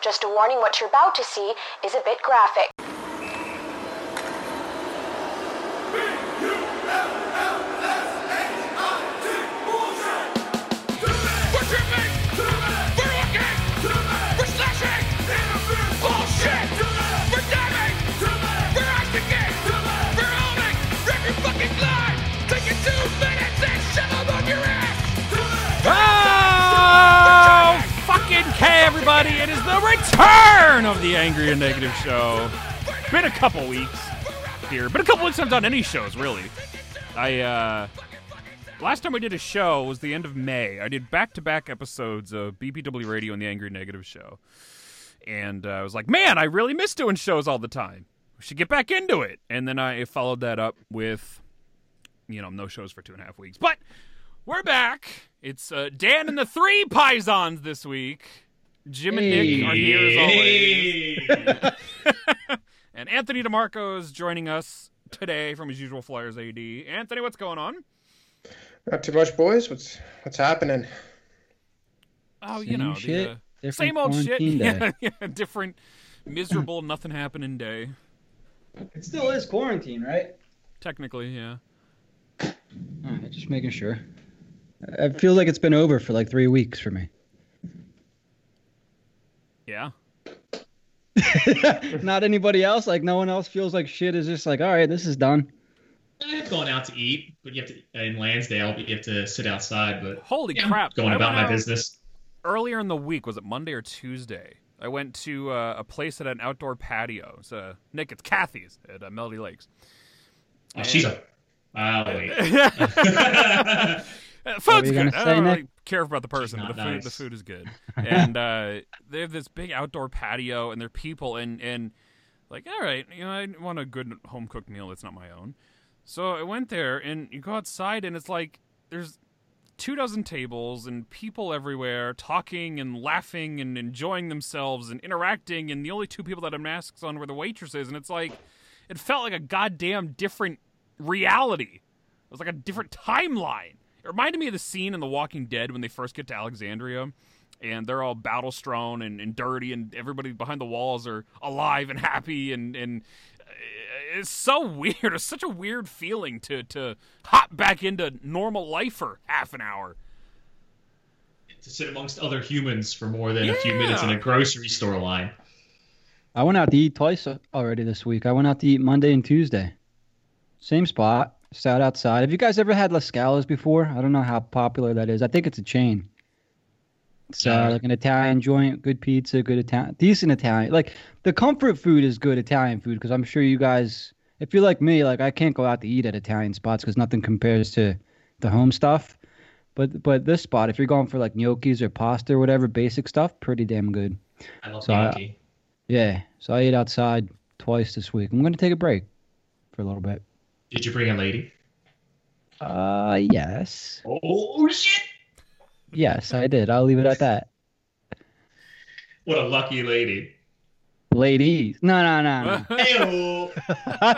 Just a warning what you're about to see is a bit graphic. The return of the Angry and Negative Show. Been a couple weeks here, but a couple weeks I've done any shows, really. I uh, last time we did a show was the end of May. I did back-to-back episodes of BPW Radio and the Angry and Negative Show, and uh, I was like, man, I really miss doing shows all the time. We should get back into it. And then I followed that up with, you know, no shows for two and a half weeks, but. We're back. It's uh, Dan and the three Pisons this week. Jim and Nick are here as always. and Anthony DeMarco is joining us today from his usual Flyers AD. Anthony, what's going on? Not too much, boys. What's what's happening? Oh, you Same know, shit, the, uh, same old shit. quarantine Yeah, yeah, different, miserable, nothing happening day. It still is quarantine, right? Technically, yeah. Alright, just making sure. I feel like it's been over for like three weeks for me. Yeah. Not anybody else. Like no one else feels like shit is just like, all right, this is done. I've gone out to eat, but you have to in Lansdale. You have to sit outside. But Holy yeah, crap. going I about my out business. Earlier in the week, was it Monday or Tuesday? I went to uh, a place at an outdoor patio. It's, uh, Nick, it's Kathy's at uh, Melody Lakes. Oh, she's a. Oh wait. Uh, Food's you gonna good. I say, don't Nick? really care about the person, but the food the food is good. and uh, they have this big outdoor patio, and they're people, and and like, all right, you know, I want a good home cooked meal that's not my own. So I went there, and you go outside, and it's like there's two dozen tables and people everywhere talking and laughing and enjoying themselves and interacting, and the only two people that had masks on were the waitresses, and it's like it felt like a goddamn different reality. It was like a different timeline. It reminded me of the scene in The Walking Dead when they first get to Alexandria and they're all battle strewn and, and dirty and everybody behind the walls are alive and happy and, and uh, it's so weird. It's such a weird feeling to, to hop back into normal life for half an hour. to sit amongst other humans for more than a few minutes in a grocery store line. I went out to eat twice already this week. I went out to eat Monday and Tuesday. Same spot. Sat outside. Have you guys ever had La Scala's before? I don't know how popular that is. I think it's a chain. It's uh, like an Italian joint, good pizza, good Italian, decent Italian. Like the comfort food is good Italian food because I'm sure you guys, if you're like me, like I can't go out to eat at Italian spots because nothing compares to the home stuff. But but this spot, if you're going for like gnocchis or pasta or whatever basic stuff, pretty damn good. I love So I- gnocchi. Yeah, so I ate outside twice this week. I'm gonna take a break for a little bit. Did you bring a lady? Uh, yes, Oh shit! yes, I did. I'll leave it at that. What a lucky lady. Ladies, no, no, no, no. Hey,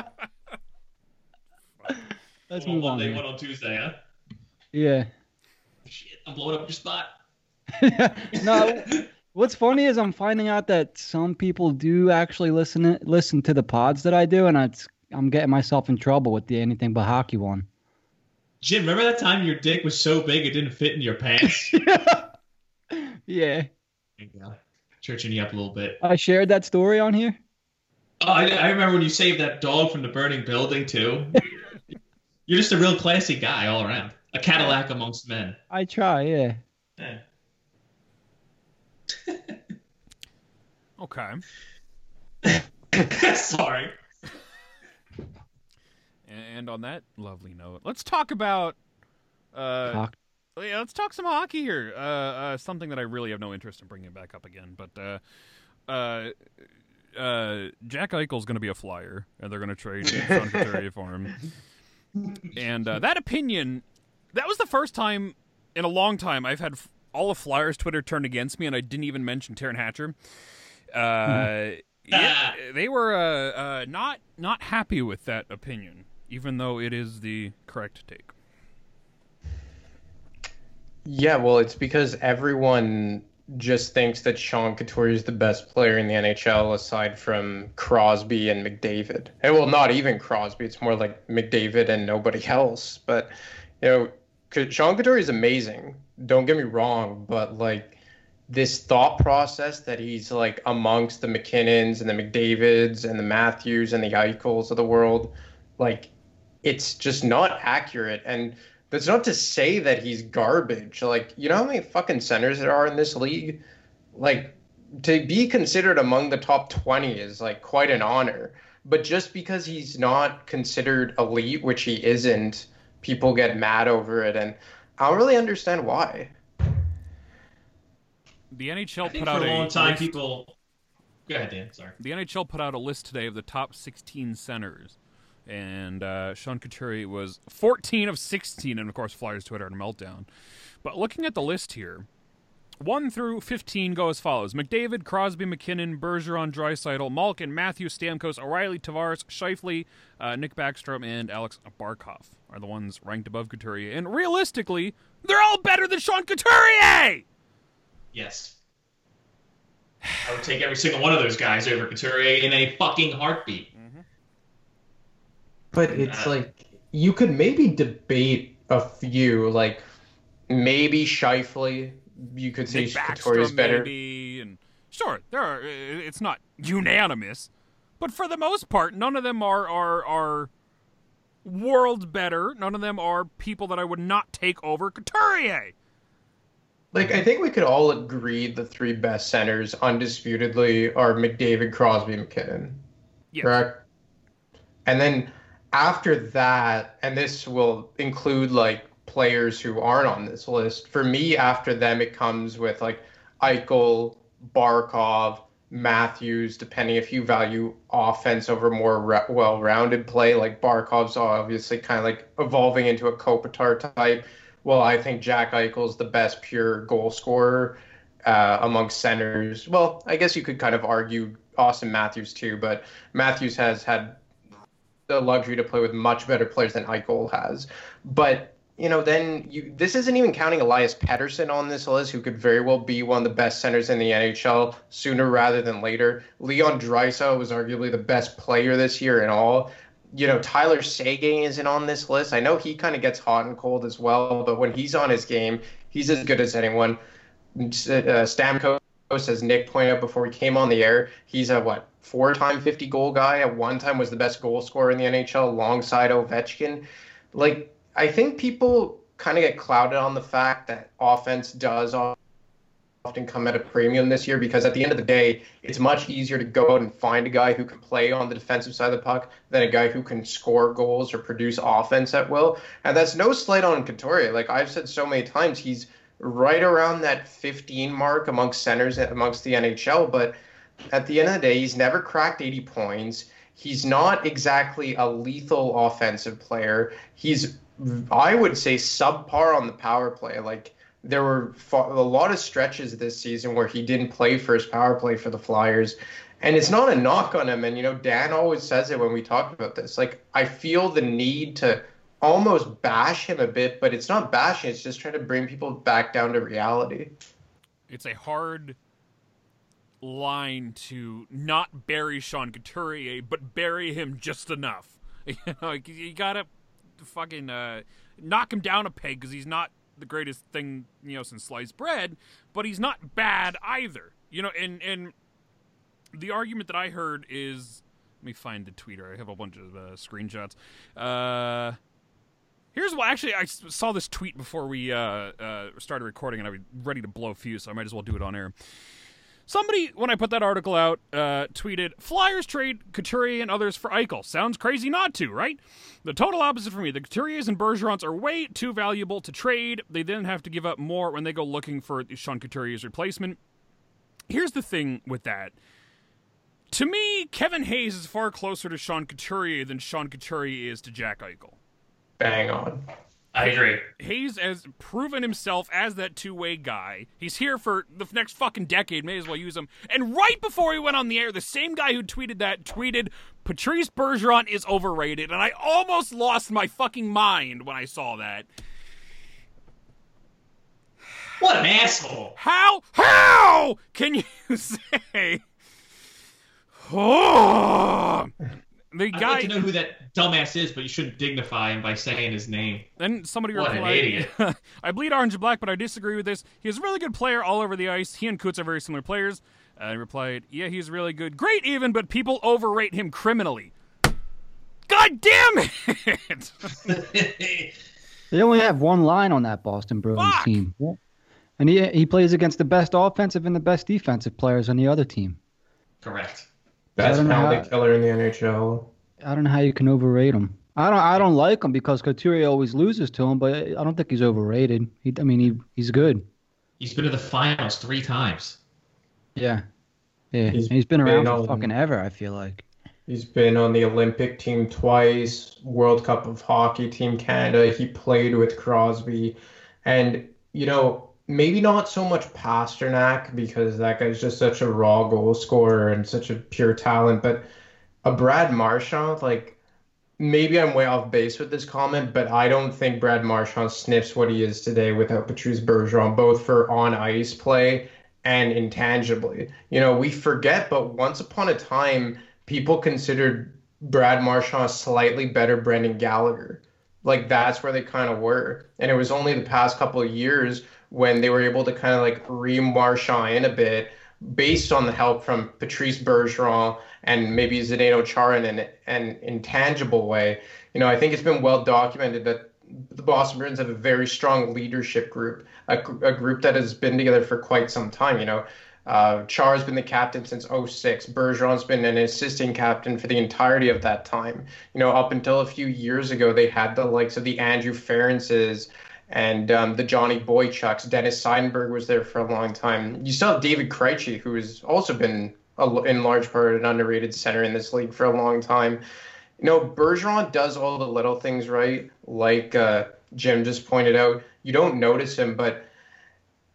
Let's one move on. Monday, one on Tuesday, huh? Yeah. Shit, I'm blowing up your spot. no, what's funny is I'm finding out that some people do actually listen listen to the pods that I do, and it's I'm getting myself in trouble with the anything but hockey one. Jim, remember that time your dick was so big it didn't fit in your pants? Yeah, Churching you up a little bit. I shared that story on here. Oh, I, I remember when you saved that dog from the burning building too. You're just a real classy guy all around. A Cadillac amongst men. I try, yeah. Yeah. Okay. Sorry. And on that lovely note, let's talk about. Uh, Hock- yeah, let's talk some hockey here. Uh, uh, something that I really have no interest in bringing back up again, but uh, uh, uh, Jack Eichel's going to be a flyer, and they're going to trade Sean Couturier for him. And uh, that opinion, that was the first time in a long time I've had all of Flyers Twitter turned against me, and I didn't even mention Taryn Hatcher. Uh, yeah, they were uh, uh, not not happy with that opinion, even though it is the correct take. Yeah, well, it's because everyone just thinks that Sean Couturier is the best player in the NHL aside from Crosby and McDavid. And well, not even Crosby. It's more like McDavid and nobody else. But you know, Sean Couturier is amazing. Don't get me wrong, but like this thought process that he's like amongst the MacKinnons and the McDavids and the Matthews and the Eichels of the world, like it's just not accurate. And that's not to say that he's garbage. Like, you know how many fucking centers there are in this league? Like, to be considered among the top 20 is like quite an honor. But just because he's not considered elite, which he isn't, people get mad over it. And I don't really understand why. The NHL put out a long time, list- people. Go ahead, Dan. Sorry. The NHL put out a list today of the top 16 centers, and uh, Sean Couturier was 14 of 16, and of course, Flyers Twitter a meltdown. But looking at the list here, 1 through 15 go as follows McDavid, Crosby, MacKinnon, Bergeron, Draisaitl, Malkin, Matthew, Stamkos, O'Reilly, Tavares, Scheifele, uh, Nick Backstrom, and Alex Barkov are the ones ranked above Couturier. And realistically, they're all better than Sean Couturier! Yes. I would take every single one of those guys over Couturier in a fucking heartbeat. But it's Uh, like you could maybe debate a few, like maybe Scheifele. You could say Backstrom, better. maybe, and sure, there are. It's not unanimous, but for the most part, none of them are are are world better. None of them are people that I would not take over Couturier. Like I think we could all agree the three best centers undisputedly are McDavid, Crosby, MacKinnon. Correct. And then after that, and this will include like players who aren't on this list. For me, after them, it comes with like Eichel, Barkov, Matthews, depending if you value offense over more re- well-rounded play. Like Barkov's obviously kind of like evolving into a Kopitar type. Well, I think Jack Eichel's the best pure goal scorer uh, amongst centers. Well, I guess you could kind of argue Auston Matthews too, but Matthews has had the luxury to play with much better players than Eichel has. But you know, then you this isn't even counting Elias Pettersson on this list, who could very well be one of the best centers in the NHL sooner rather than later. Leon Draisaitl was arguably the best player this year in all. You know, Tyler Seguin isn't on this list. I know he kind of gets hot and cold as well, but when he's on his game, he's as good as anyone. Uh, Stamkos, as Nick pointed out before we came on the air, he's a what four-time 50 goal guy. At one time, was the best goal scorer in the NHL alongside Ovechkin. Like I think people kind of get clouded on the fact that offense does often come at a premium this year because at the end of the day, it's much easier to go out and find a guy who can play on the defensive side of the puck than a guy who can score goals or produce offense at will. And that's no slight on Couturier. Like I've said so many times, he's right around that 15 mark amongst centers amongst the NHL, but at the end of the day, he's never cracked 80 points. He's not exactly a lethal offensive player. He's, I would say, subpar on the power play. Like, there were a lot of stretches this season where he didn't play first power play for the Flyers. And it's not a knock on him. And, you know, Dan always says it when we talk about this. Like, I feel the need to almost bash him a bit, but it's not bashing. It's just trying to bring people back down to reality. It's a hard line to not bury Sean Couturier, but bury him just enough. You know, you gotta fucking uh, knock him down a peg because he's not the greatest thing you know since sliced bread, but he's not bad either. You know, and and the argument that I heard is, let me find the tweeter. I have a bunch of uh, screenshots. Uh, Here's what actually I saw this tweet before we uh, uh, started recording, and I was ready to blow fuse, so I might as well do it on air. Somebody, when I put that article out, uh, tweeted, Flyers trade Couturier and others for Eichel. Sounds crazy not to, right? The total opposite for me. The Couturiers and Bergerons are way too valuable to trade. They then have to give up more when they go looking for Sean Couturier's replacement. Here's the thing with that. To me, Kevin Hayes is far closer to Sean Couturier than Sean Couturier is to Jack Eichel. Bang on. I agree. Hayes has proven himself as that two way guy. He's here for the next fucking decade. May as well use him. And right before he went on the air, the same guy who tweeted that tweeted Patrice Bergeron is overrated. And I almost lost my fucking mind when I saw that. What an asshole! How? How can you say? Oh, the I'd like to know who that dumbass is, but you shouldn't dignify him by saying his name. Then somebody What an replied, idiot. I bleed orange and black, but I disagree with this. He's a really good player all over the ice. He and Coots are very similar players. Uh, I replied, Yeah, he's really good. Great, even, but people overrate him criminally. God damn it! They only have one line on that Boston Bruins Fuck! team. And he he plays against the best offensive and the best defensive players on the other team. Correct. Best don't penalty how- killer in the NHL. I don't know how you can overrate him. I don't I don't like him because Couturier always loses to him, but I don't think he's overrated. He, I mean, he he's good. He's been to the finals three times. Yeah, yeah. He's He's, he's been around been for fucking ever. I feel like. He's been on the Olympic team twice, World Cup of Hockey Team Canada. He played with Crosby. And, you know, maybe not so much Pastrnak because that guy's just such a raw goal scorer and such a pure talent, but a Brad Marchand, like, maybe I'm way off base with this comment, but I don't think Brad Marchand sniffs what he is today without Patrice Bergeron, both for on ice play and intangibly. You know, we forget, but once upon a time, people considered Brad Marchand slightly better Brendan Gallagher. Like that's where they kind of were. And it was only the past couple of years when they were able to kind of like re-Marchand in a bit based on the help from Patrice Bergeron and maybe Zdeno Chara in an, an intangible way. You know, I think it's been well documented that the Boston Bruins have a very strong leadership group, a, a group that has been together for quite some time. You know, uh, Char's been the captain since 06. Bergeron's been an assistant captain for the entirety of that time. You know, up until a few years ago, they had the likes of the Andrew Ferences and um, the Johnny Boychucks. Dennis Seidenberg was there for a long time. You still have David Krejci, who has also been, a, in large part, an underrated center in this league for a long time. You know, Bergeron does all the little things right, like uh, Jim just pointed out. You don't notice him, but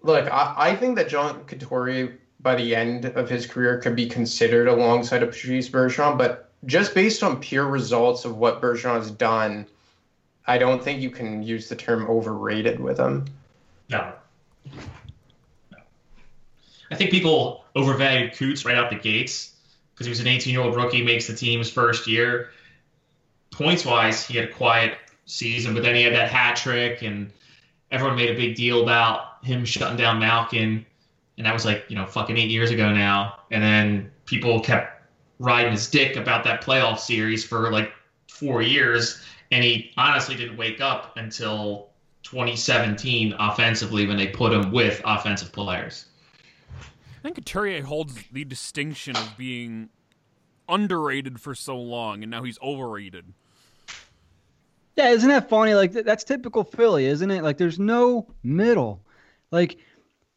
look, I, I think that John Couturier, by the end of his career, could be considered alongside of Patrice Bergeron. But just based on pure results of what Bergeron's done, I don't think you can use the term overrated with him. No. No. I think people overvalued Coots right out the gates because he was an 18 year old rookie, makes the team's first year. Points wise, he had a quiet season, but then he had that hat trick, and everyone made a big deal about him shutting down Malkin. And that was like, you know, fucking eight years ago now. And then people kept riding his dick about that playoff series for like four years. And he honestly didn't wake up until 2017 offensively when they put him with offensive players. I think Couturier holds the distinction of being underrated for so long, and now he's overrated. Yeah, isn't that funny? Like that's typical Philly, isn't it? Like there's no middle. Like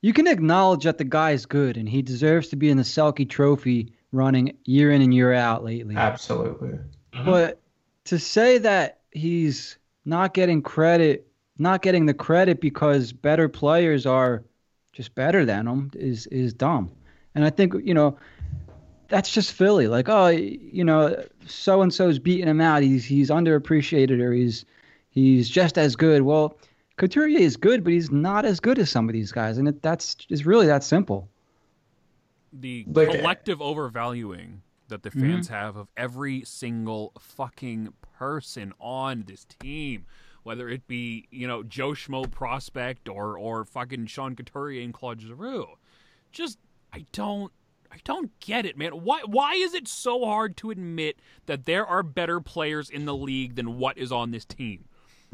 you can acknowledge that the guy's good and he deserves to be in the Selke Trophy running year in and year out lately. Absolutely. Mm-hmm. But to say that he's not getting credit, not getting the credit because better players are just better than him is is dumb. And I think you know that's just Philly. Like, oh, you know, so and so's beating him out. He's he's underappreciated or he's he's just as good. Well, Couturier is good, but he's not as good as some of these guys, and it, that's is really that simple. The Like- uh, collective overvaluing that the fans mm-hmm. have of every single fucking person on this team, whether it be you know Joe Schmo prospect or or fucking Sean Couturier and Claude Giroux, just I don't. I don't get it, man. Why why is it so hard to admit that there are better players in the league than what is on this team?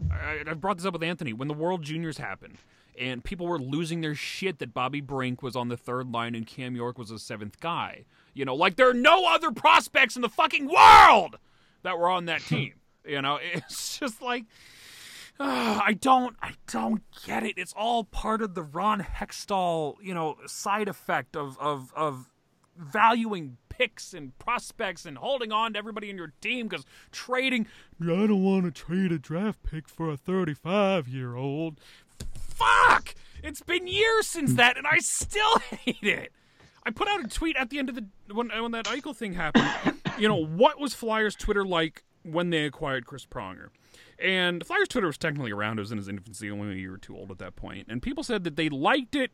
I, I've brought this up with Anthony when the World Juniors happened, and people were losing their shit that Bobby Brink was on the third line and Cam York was the seventh guy. You know, like there are no other prospects in the fucking world that were on that team. You know, it's just like uh, I don't, I don't get it. It's all part of the Ron Hextall, you know, side effect of of of valuing picks and prospects and holding on to everybody in your team because trading. I don't want to trade a draft pick for a 35 year old. Fuck! It's been years since that, and I still hate it. I put out a tweet at the end of the when when that Eichel thing happened. You know what was Flyers Twitter like when they acquired Chris Pronger. And Flyers Twitter was technically around. It was in his infancy, only a year or two old at that point. And people said that they liked it.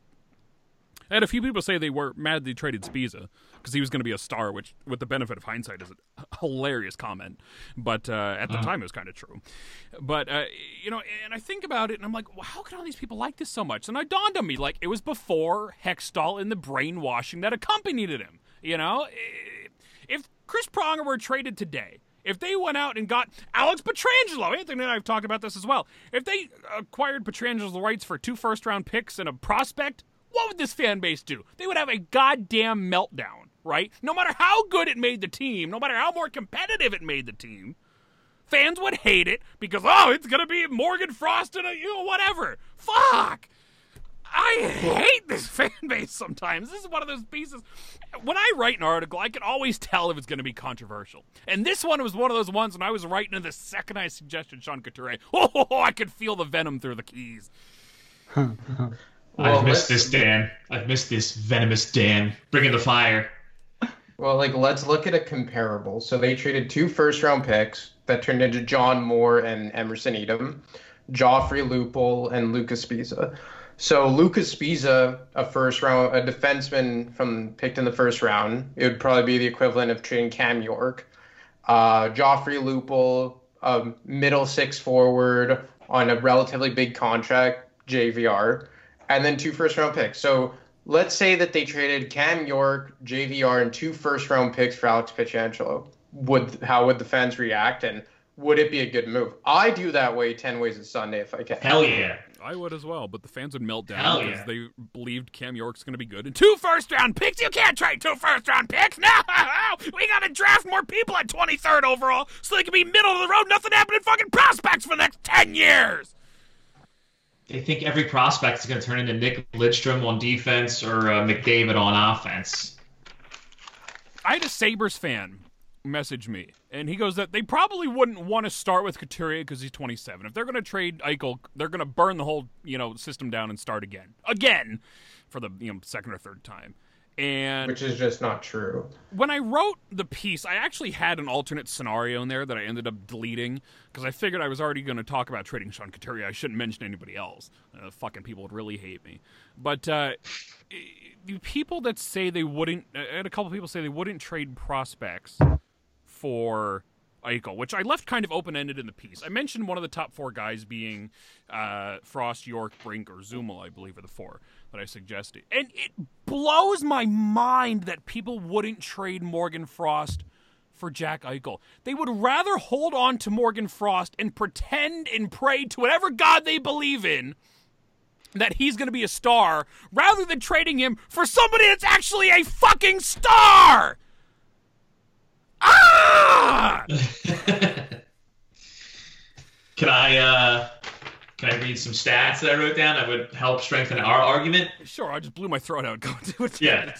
I had a few people say they were mad they traded Sbisa because he was going to be a star, which, with the benefit of hindsight, is a hilarious comment. But uh, at the Uh-huh. time, it was kind of true. But, uh, you know, and I think about it, and I'm like, well, how can all these people like this so much? And it dawned on me, like, it was before Hextall and the brainwashing that accompanied him. You know? Chris Pronger were traded today, if they went out and got Alex Pietrangelo, Anthony and I have talked about this as well. If they acquired Pietrangelo's rights for two first round picks and a prospect, what would this fan base do? They would have a goddamn meltdown, right? No matter how good it made the team, no matter how more competitive it made the team, fans would hate it because oh, it's gonna be Morgan Frost and a, you know whatever. Fuck. I hate this fan base sometimes. This is one of those pieces. When I write an article, I can always tell if it's going to be controversial. And this one was one of those ones when I was writing it the second I suggested Sean Couturier. Oh, I could feel the venom through the keys. Well, I've missed this Dan. I've missed this venomous Dan. Bringing the fire. Well, like let's look at a comparable. So they traded two first round picks that turned into John Moore and Emerson Etem, Joffrey Lupul and Lucas Sbisa. So Lucas Sbisa, a first round, a defenseman from picked in the first round, it would probably be the equivalent of trading Cam York. Uh, Joffrey Lupul, a middle six forward on a relatively big contract, JVR, and then two first round picks. So let's say that they traded Cam York, JVR, and two first round picks for Alex Pietrangelo. Would how would the fans react, and would it be a good move? I do that way ten ways a Sunday if I can. Hell yeah. I would as well, but the fans would melt down Hell because yeah. they believed Cam York's going to be good. And two first round picks? You can't trade two first round picks. No! We got to draft more people at 23rd overall so they can be middle of the road, nothing happening fucking prospects for the next 10 years. They think every prospect is going to turn into Nick Lidstrom on defense or uh, McDavid on offense. I had a Sabres fan message me, and he goes that they probably wouldn't want to start with Couturier because he's 27. If they're going to trade Eichel, they're going to burn the whole you know system down and start again, again, for the you know second or third time. And Which is just not true. when I wrote the piece, I actually had an alternate scenario in there that I ended up deleting because I figured I was already going to talk about trading Sean Couturier. I shouldn't mention anybody else. Uh, fucking people would really hate me. But uh, the people that say they wouldn't, I had a couple people say they wouldn't trade prospects for Eichel, which I left kind of open ended in the piece. I mentioned one of the top four guys being uh, Frost, York, Brink, or Zumel, I believe, are the four that I suggested. And it blows my mind that people wouldn't trade Morgan Frost for Jack Eichel. They would rather hold on to Morgan Frost and pretend and pray to whatever God they believe in that he's going to be a star rather than trading him for somebody that's actually a fucking star. Ah! Can I uh, can I read some stats that I wrote down that would help strengthen our argument? Sure, I just blew my throat out. Go do it. Yeah.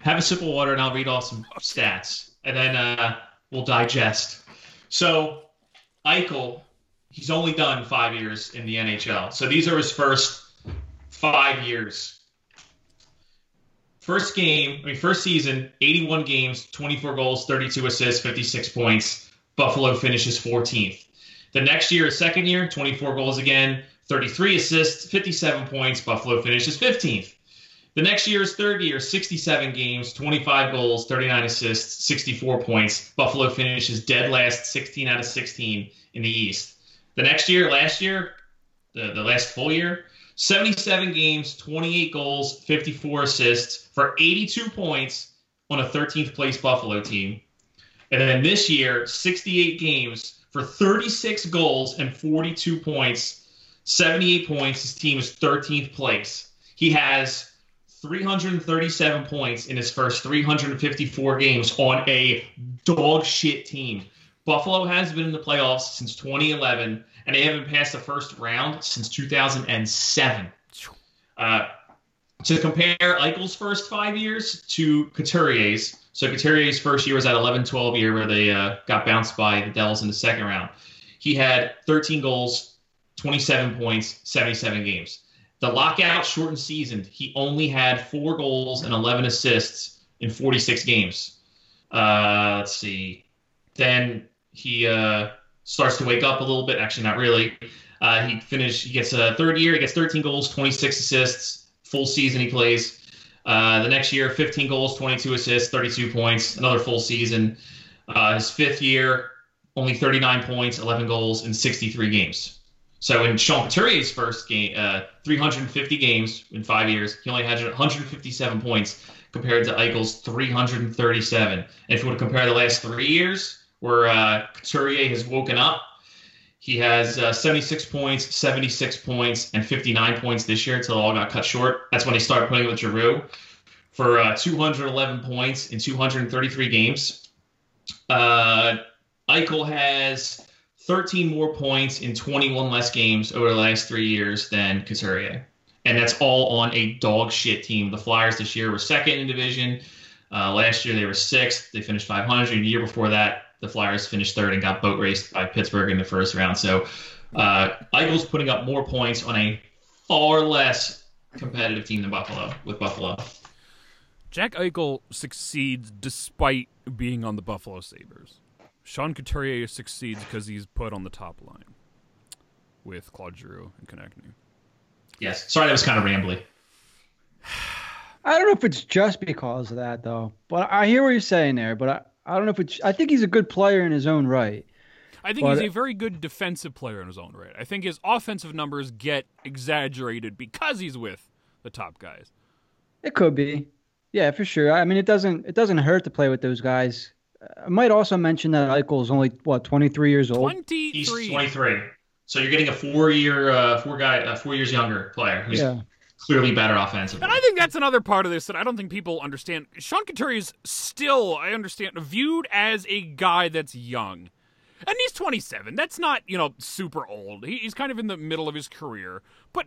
Have a sip of water and I'll read off some stats, and then uh, we'll digest. So, Eichel, he's only done five years in the NHL. So these are his first five years. First game, I mean, first season, 81 games, 24 goals, 32 assists, 56 points. Buffalo finishes 14th. The next year, his second year, 24 goals again, 33 assists, 57 points. Buffalo finishes 15th. The next year's third year, 67 games, 25 goals, 39 assists, 64 points. Buffalo finishes dead last, 16 out of 16 in the East. The next year, last year, the, the last full year, 77 games, 28 goals, 54 assists for 82 points on a 13th place Buffalo team. And then this year, 68 games for 36 goals and 42 points, 78 points. His team is 13th place. He has 337 points in his first 354 games on a dog shit team. Buffalo has been in the playoffs since 2011, and they haven't passed the first round since 2007. Uh, to compare Eichel's first five years to Couturier's, so Couturier's first year was at 11-12 year where they uh, got bounced by the Devils in the second round. He had 13 goals, 27 points, 77 games. The lockout shortened season, he only had four goals and 11 assists in 46 games. Uh, let's see. Then he uh, starts to wake up a little bit. Actually, not really. Uh, he finished. He gets a third year. He gets 13 goals, 26 assists. Full season he plays. Uh, the next year, 15 goals, 22 assists, 32 points. Another full season. Uh, his fifth year, only 39 points, 11 goals in 63 games. So in Sean Couturier's first game, uh, 350 games in five years, he only had 157 points compared to Eichel's 337. And if you want to compare the last three years, where uh, Couturier has woken up, he has uh, 76 points, 76 points, and 59 points this year until it all got cut short. That's when he started playing with Giroux for uh, 211 points in 233 games. Uh, Eichel has 13 more points in 21 less games over the last three years than Couturier. And that's all on a dog shit team. The Flyers this year were second in division. Uh, last year they were sixth. They finished 500. The year before that, the Flyers finished third and got boat raced by Pittsburgh in the first round. So uh, Eichel's putting up more points on a far less competitive team than Buffalo with Buffalo. Jack Eichel succeeds despite being on the Buffalo Sabres. Sean Couturier succeeds because he's put on the top line with Claude Giroux and Konecny. Yes. Sorry, that was kind of rambly. I don't know if it's just because of that though, but I hear what you're saying there. But I, I don't know if it's. I think he's a good player in his own right. I think But- he's a very good defensive player in his own right. I think his offensive numbers get exaggerated because he's with the top guys. It could be, yeah, for sure. I mean, it doesn't it doesn't hurt to play with those guys. I might also mention that Eichel is only what 23 years old. He's 23. 23. So you're getting a four-year, uh, four guy, uh, four years younger player who's Yeah, clearly better offensively. And I think that's another part of this that I don't think people understand. Sean Couturier is still, I understand, viewed as a guy that's young. And he's 27. That's not, you know, super old. He's kind of in the middle of his career. But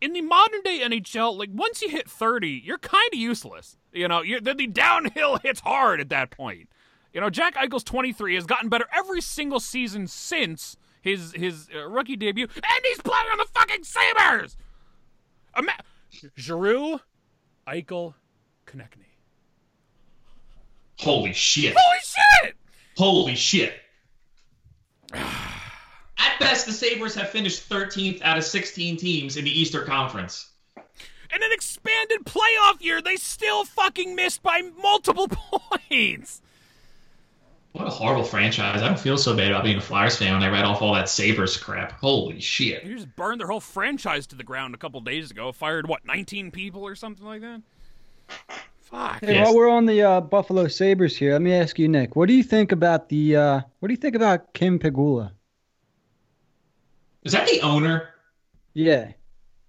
in the modern day NHL, like, once you hit 30, you're kind of useless. You know, the, downhill hits hard at that point. You know, Jack Eichel's 23 has gotten better every single season since his his uh, rookie debut, and he's playing on the fucking Sabres! Ima- Giroux, Eichel, Konecny. Holy shit! Holy shit! Holy shit! At best, the Sabres have finished 13th out of 16 teams in the Eastern Conference. In an expanded playoff year, they still fucking missed by multiple points. What a horrible franchise. I don't feel so bad about being a Flyers fan when I read off all that Sabres crap. Holy shit. You just burned their whole franchise to the ground a couple days ago. Fired what, 19 people or something like that? Fuck. Hey, Yes. while we're on the uh, Buffalo Sabres here, let me ask you, Nick, what do you think about the uh, what do you think about Kim Pegula? Is that the owner? Yeah,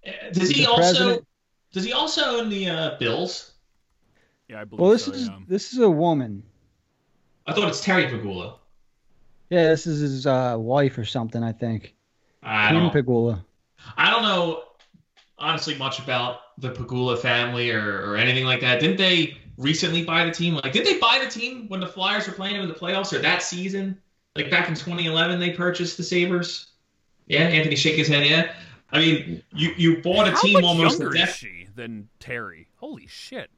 Uh, Does he also president? does he also own the uh, Bills? Yeah, I believe well, this so, is yeah. this is a woman. I thought it's Terry Pegula. Yeah, this is his uh, wife or something, I think. I Kim don't, Pegula. I don't know honestly much about the Pegula family or, or anything like that. Didn't they recently buy the team? Like, did they buy the team when the Flyers were playing them in the playoffs or that season? Like back in 2011, they purchased the Sabres. Yeah, Anthony shake his head. Yeah, I mean, you you bought a How team much almost a younger is she than Terry? Holy shit.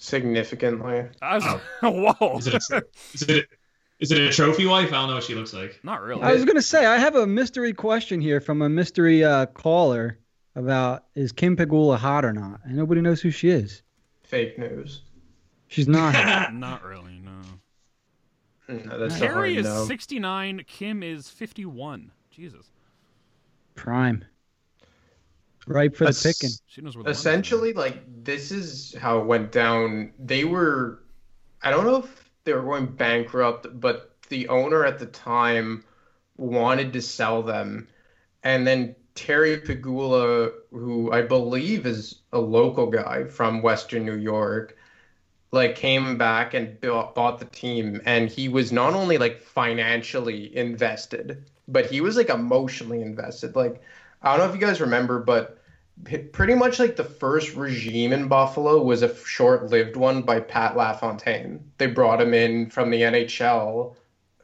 Significantly. I was, whoa. Is it, a, is, it a, is it a trophy wife? I don't know what she looks like. Not really. I was gonna say I have a mystery question here from a mystery uh, caller about is Kim Pegula hot or not, and nobody knows who she is. Fake news. She's not. Not really, no. No, that's a Terry is no. 69. Kim is 51. Jesus. Prime. Ripe for the Es- picking. She knows where the. Essentially, like this is how it went down. They were, I don't know if they were going bankrupt, but the owner at the time wanted to sell them, and then Terry Pegula, who I believe is a local guy from Western New York, like came back and built, bought the team, and he was not only like financially invested, but he was like emotionally invested. Like I don't know if you guys remember, but p- pretty much like the first regime in Buffalo was a short-lived one by Pat LaFontaine. They brought him in from the NHL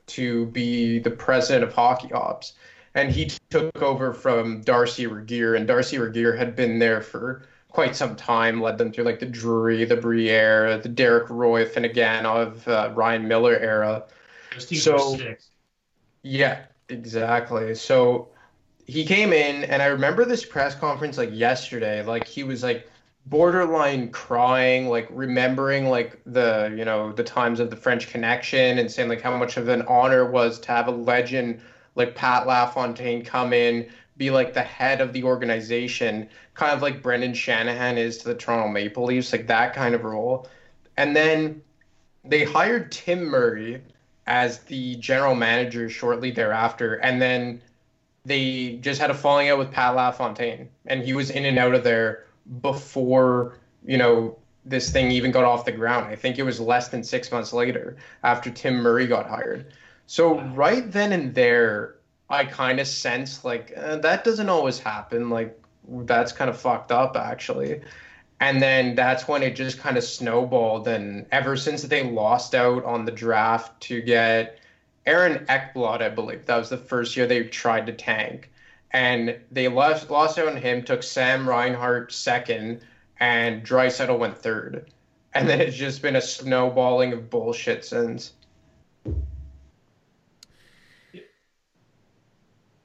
to be the president of hockey ops, and he took over from Darcy Regier, and Darcy Regier had been there for quite some time, led them through like the Drury, the Briere, the Derek Roy Finnegan of uh, Ryan Miller era. So- Yeah, exactly. So he came in, and I remember this press conference like yesterday. Like he was like borderline crying, like remembering like the you know the times of the French Connection, and saying like how much of an honor was to have a legend like Pat LaFontaine come in, be like the head of the organization, kind of like Brendan Shanahan is to the Toronto Maple Leafs, like that kind of role. And then they hired Tim Murray as the general manager shortly thereafter, and then they just had a falling out with Pat LaFontaine, and he was in and out of there before you know this thing even got off the ground. I think it was less than six months later after Tim Murray got hired. So right then and there, I kind of sense like uh, that doesn't always happen. Like that's kind of fucked up actually. And then that's when it just kind of snowballed. And ever since they lost out on the draft to get Aaron Ekblad, I believe that was the first year they tried to tank, and they lost lost out on him. Took Sam Reinhart second, and Draisaitl went third. And then it's just been a snowballing of bullshit since.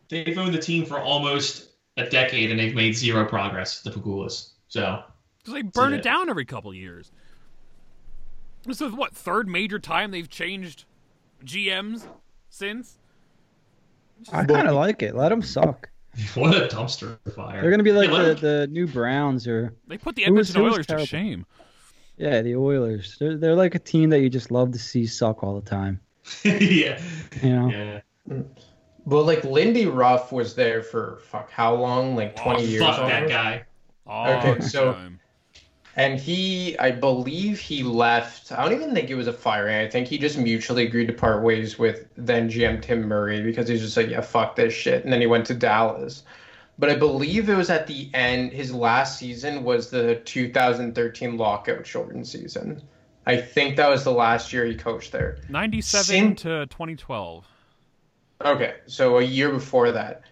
They've owned the team for almost a decade and they've made zero progress. The Pegulas. So Because they burn Yeah. it down every couple years. This is what third major time they've changed GMs since. I kind of like it. Let them suck. what a dumpster fire. They're gonna be like Yeah, let the new Browns or They put the Edmonton was Oilers to shame. yeah, the Oilers. They're they're like a team that you just love to see suck all the time. yeah. You know. Yeah. Well, like Lindy Ruff was there for fuck how long? Like Oh, twenty years. Fuck that guy. All Okay, so- time. And he, I believe he left. I don't even think it was a firing. I think he just mutually agreed to part ways with then GM Tim Murray because he's just like, yeah, fuck this shit. And then he went to Dallas. But I believe it was at the end, his last season was the 2013 lockout shortened season. I think that was the last year he coached there. 97 Sim- to 2012. Okay, so a year before that.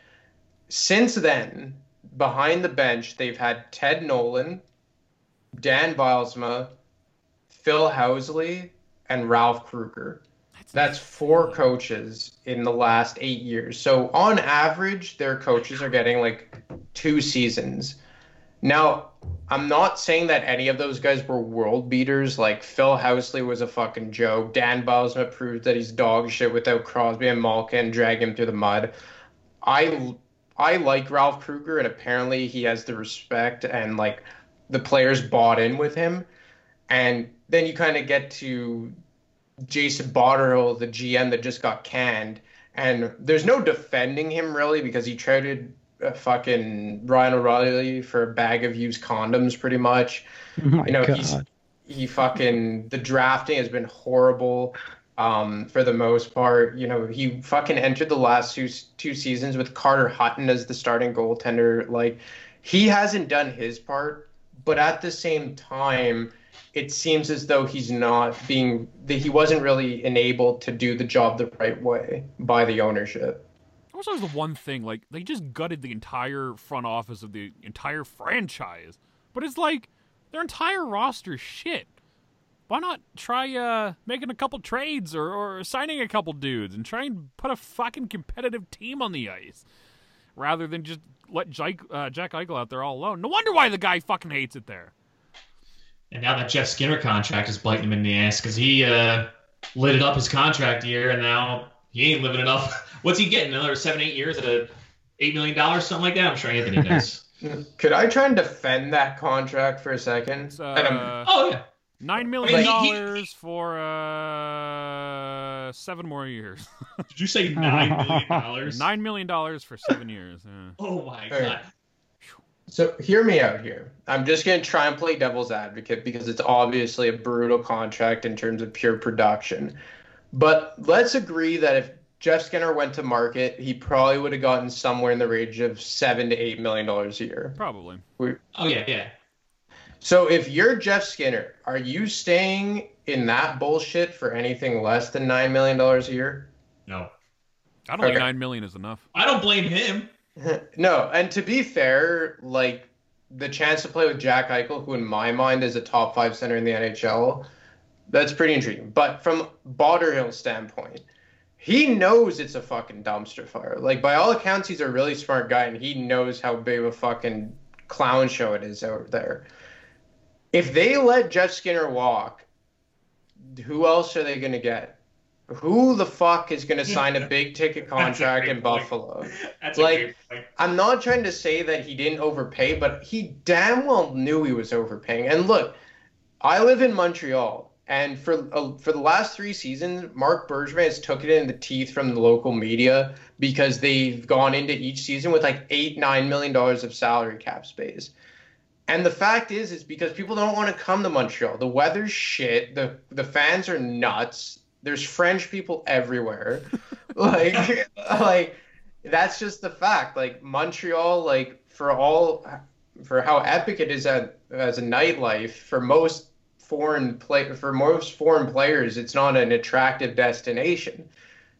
Since then, behind the bench, they've had Ted Nolan, Dan Bylsma, Phil Housley, and Ralph Krueger. That's four coaches in the last eight years. So on average, their coaches are getting like two seasons. Now, I'm not saying that any of those guys were world beaters. Like Phil Housley was a fucking joke. Dan Bylsma proved that he's dog shit without Crosby and Malkin drag him through the mud. I I like Ralph Krueger, and apparently he has the respect and like the players bought in with him. And then you kind of get to Jason Botterill, the GM that just got canned, and there's no defending him really because he traded uh, fucking Ryan O'Reilly for a bag of used condoms, pretty much. Oh You know, god. he's he fucking the drafting has been horrible um, for the most part. You know, he fucking entered the last two two seasons with Carter Hutton as the starting goaltender. Like, he hasn't done his part, but at the same time, it seems as though he's not being that he wasn't really enabled to do the job the right way by the ownership. Also, was the one thing like they just gutted the entire front office of the entire franchise, but it's like their entire roster shit. Why not try uh, making a couple trades or, or signing a couple dudes and try and put a fucking competitive team on the ice rather than just let Jack, uh, Jack Eichel out there all alone? No wonder why the guy fucking hates it there. And now that Jeff Skinner contract is biting him in the ass because he uh, lit it up his contract year, and now he ain't living it up. What's he getting? Another seven, eight years at a eight million dollars, something like that. I'm sure Anthony does. Could I try and defend that contract for a second? It's, And I'm- uh, oh yeah, Nine million dollars for uh, seven more years. did you say nine million dollars? Nine million dollars for seven years. yeah. Oh my All right. god. So hear me out here. I'm just going to try and play devil's advocate because it's obviously a brutal contract in terms of pure production. But let's agree that if Jeff Skinner went to market, he probably would have gotten somewhere in the range of seven to eight million dollars a year. Probably. Oh yeah, yeah. So if you're Jeff Skinner, are you staying in that bullshit for anything less than nine million dollars a year? No, I don't think nine million is enough. I don't blame him. no, and to be fair, like the chance to play with Jack Eichel, who in my mind is a top five center in the NHL, that's pretty intriguing. But from Botterill's standpoint, he knows it's a fucking dumpster fire. Like by all accounts, he's a really smart guy, and he knows how big of a fucking clown show it is out there. If they let Jeff Skinner walk, who else are they gonna get? Who the fuck is gonna sign a big ticket contract in. Buffalo? That's Like- a great point. I'm not trying to say that he didn't overpay, but he damn well knew he was overpaying. And look, I live in Montreal, and for uh, for the last three seasons, Marc Bergevin has took it in the teeth from the local media because they've gone into each season with like eight nine million dollars of salary cap space. And the fact is, is because people don't want to come to Montreal. The weather's shit. The the fans are nuts. There's French people everywhere. like like that's just the fact. Like Montreal, like for all for how epic it is at, as a nightlife, for most foreign play for most foreign players, it's not an attractive destination.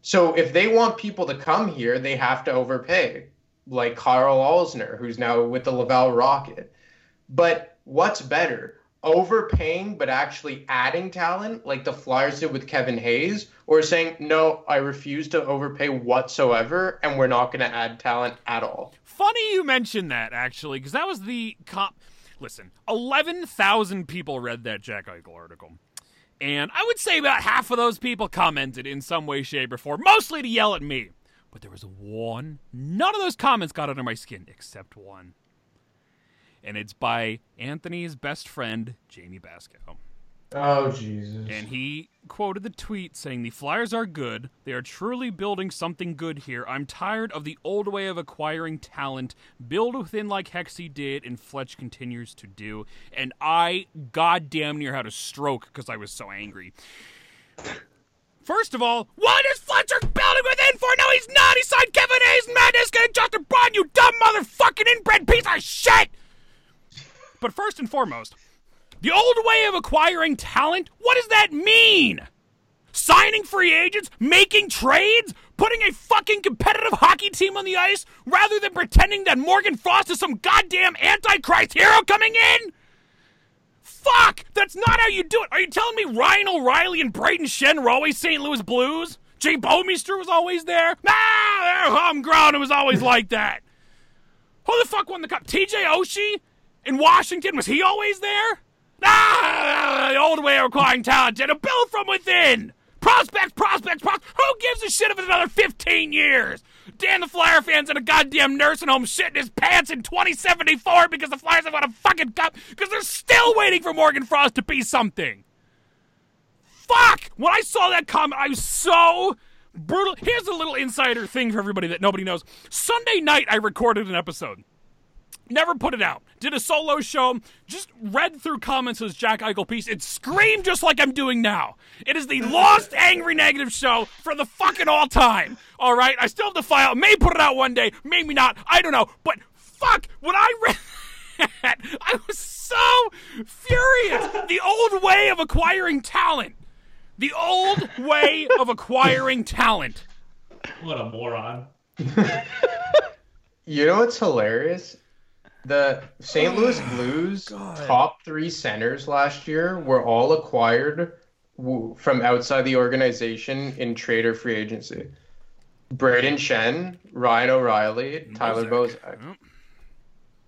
So if they want people to come here, they have to overpay, like Karl Alzner, who's now with the Laval Rocket. But what's better? Overpaying but actually adding talent like the Flyers did with Kevin Hayes, or saying, no, I refuse to overpay whatsoever and we're not going to add talent at all. Funny you mentioned that, actually, because that was the cop. Listen, 11,000 people read that Jack Eichel article. And I would say about half of those people commented in some way, shape, or form, mostly to yell at me. But there was one. None of those comments got under my skin, except one. And it's by Anthony's best friend, Jamie Basco. Oh, Jesus. And he quoted the tweet saying, The Flyers are good. They are truly building something good here. I'm tired of the old way of acquiring talent. Build within like Hexy did and Fletch continues to do. And I goddamn near had a stroke because I was so angry. First of all, what is Fletcher building within for? No, he's not. He signed Kevin Hayes and Matt Niskanen Justin Braun, you dumb motherfucking inbred piece of shit! But first and foremost, the old way of acquiring talent? What does that mean? Signing free agents, making trades, putting a fucking competitive hockey team on the ice rather than pretending that Morgan Frost is some goddamn antichrist hero coming in? Fuck! That's not how you do it. Are you telling me Ryan O'Reilly and Brayden Schenn were always St. Louis Blues? Jay Bouwmeester was always there? Ah, they're homegrown. It was always like that. Who the fuck won the cup? TJ Oshie in Washington? Was he always there? Ah, the old way of acquiring talent and a build from within. Prospects, prospects, prospects. Who gives a shit if it's another 15 years? Dan the Flyer fans in a goddamn nursing home shitting his pants in 2074 because the Flyers have won a fucking cup because they're still waiting for Morgan Frost to be something. Fuck! When I saw that comment, I was so brutal. Here's a little insider thing for everybody that nobody knows. Sunday night, I recorded an episode. Never put it out. Did a solo show. Just read through comments of this Jack Eichel piece. It screamed just like I'm doing now. It is the lost, angry, negative show for the fucking all time. All right, I still have the file. May put it out one day. Maybe not. I don't know. But fuck, when I read that, I was so furious. The old way of acquiring talent. The old way of acquiring talent. What a moron. You know what's hilarious? The St. Louis oh Blues top three centers last year were all acquired from outside the organization in trade or free agency. Brayden Schenn, Ryan O'Reilly, Tyler Bozak. Bozak. Yep.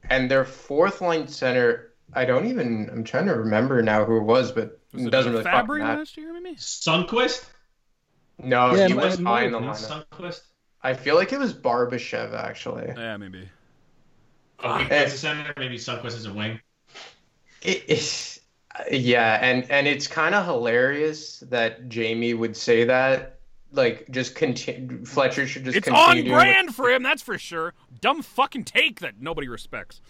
And their fourth line center, I don't even, I'm trying to remember now who it was, but Was it it doesn't really Fabbri matter. last year, maybe? Sundqvist? No, Yeah, he it was might- high in the might lineup. Sundqvist? I feel like it was Barbashev, actually. Yeah, maybe. He plays the center. Maybe Sundqvist is a wing. It, it's yeah, and and it's kind of hilarious that Jamie would say that. Like, just continue. Fletcher should just It's continue on doing brand for him, that's for sure. Dumb fucking take that nobody respects.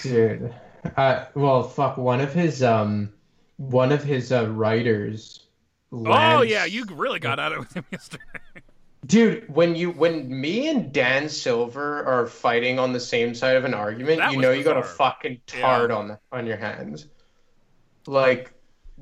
Dude, uh, well, fuck. One of his um, one of his uh, writers. Oh yeah, you really got at it with him yesterday. Dude, when you when me and Dan Silver are fighting on the same side of an argument, That you know you got a fucking tard on the, on your hands. Like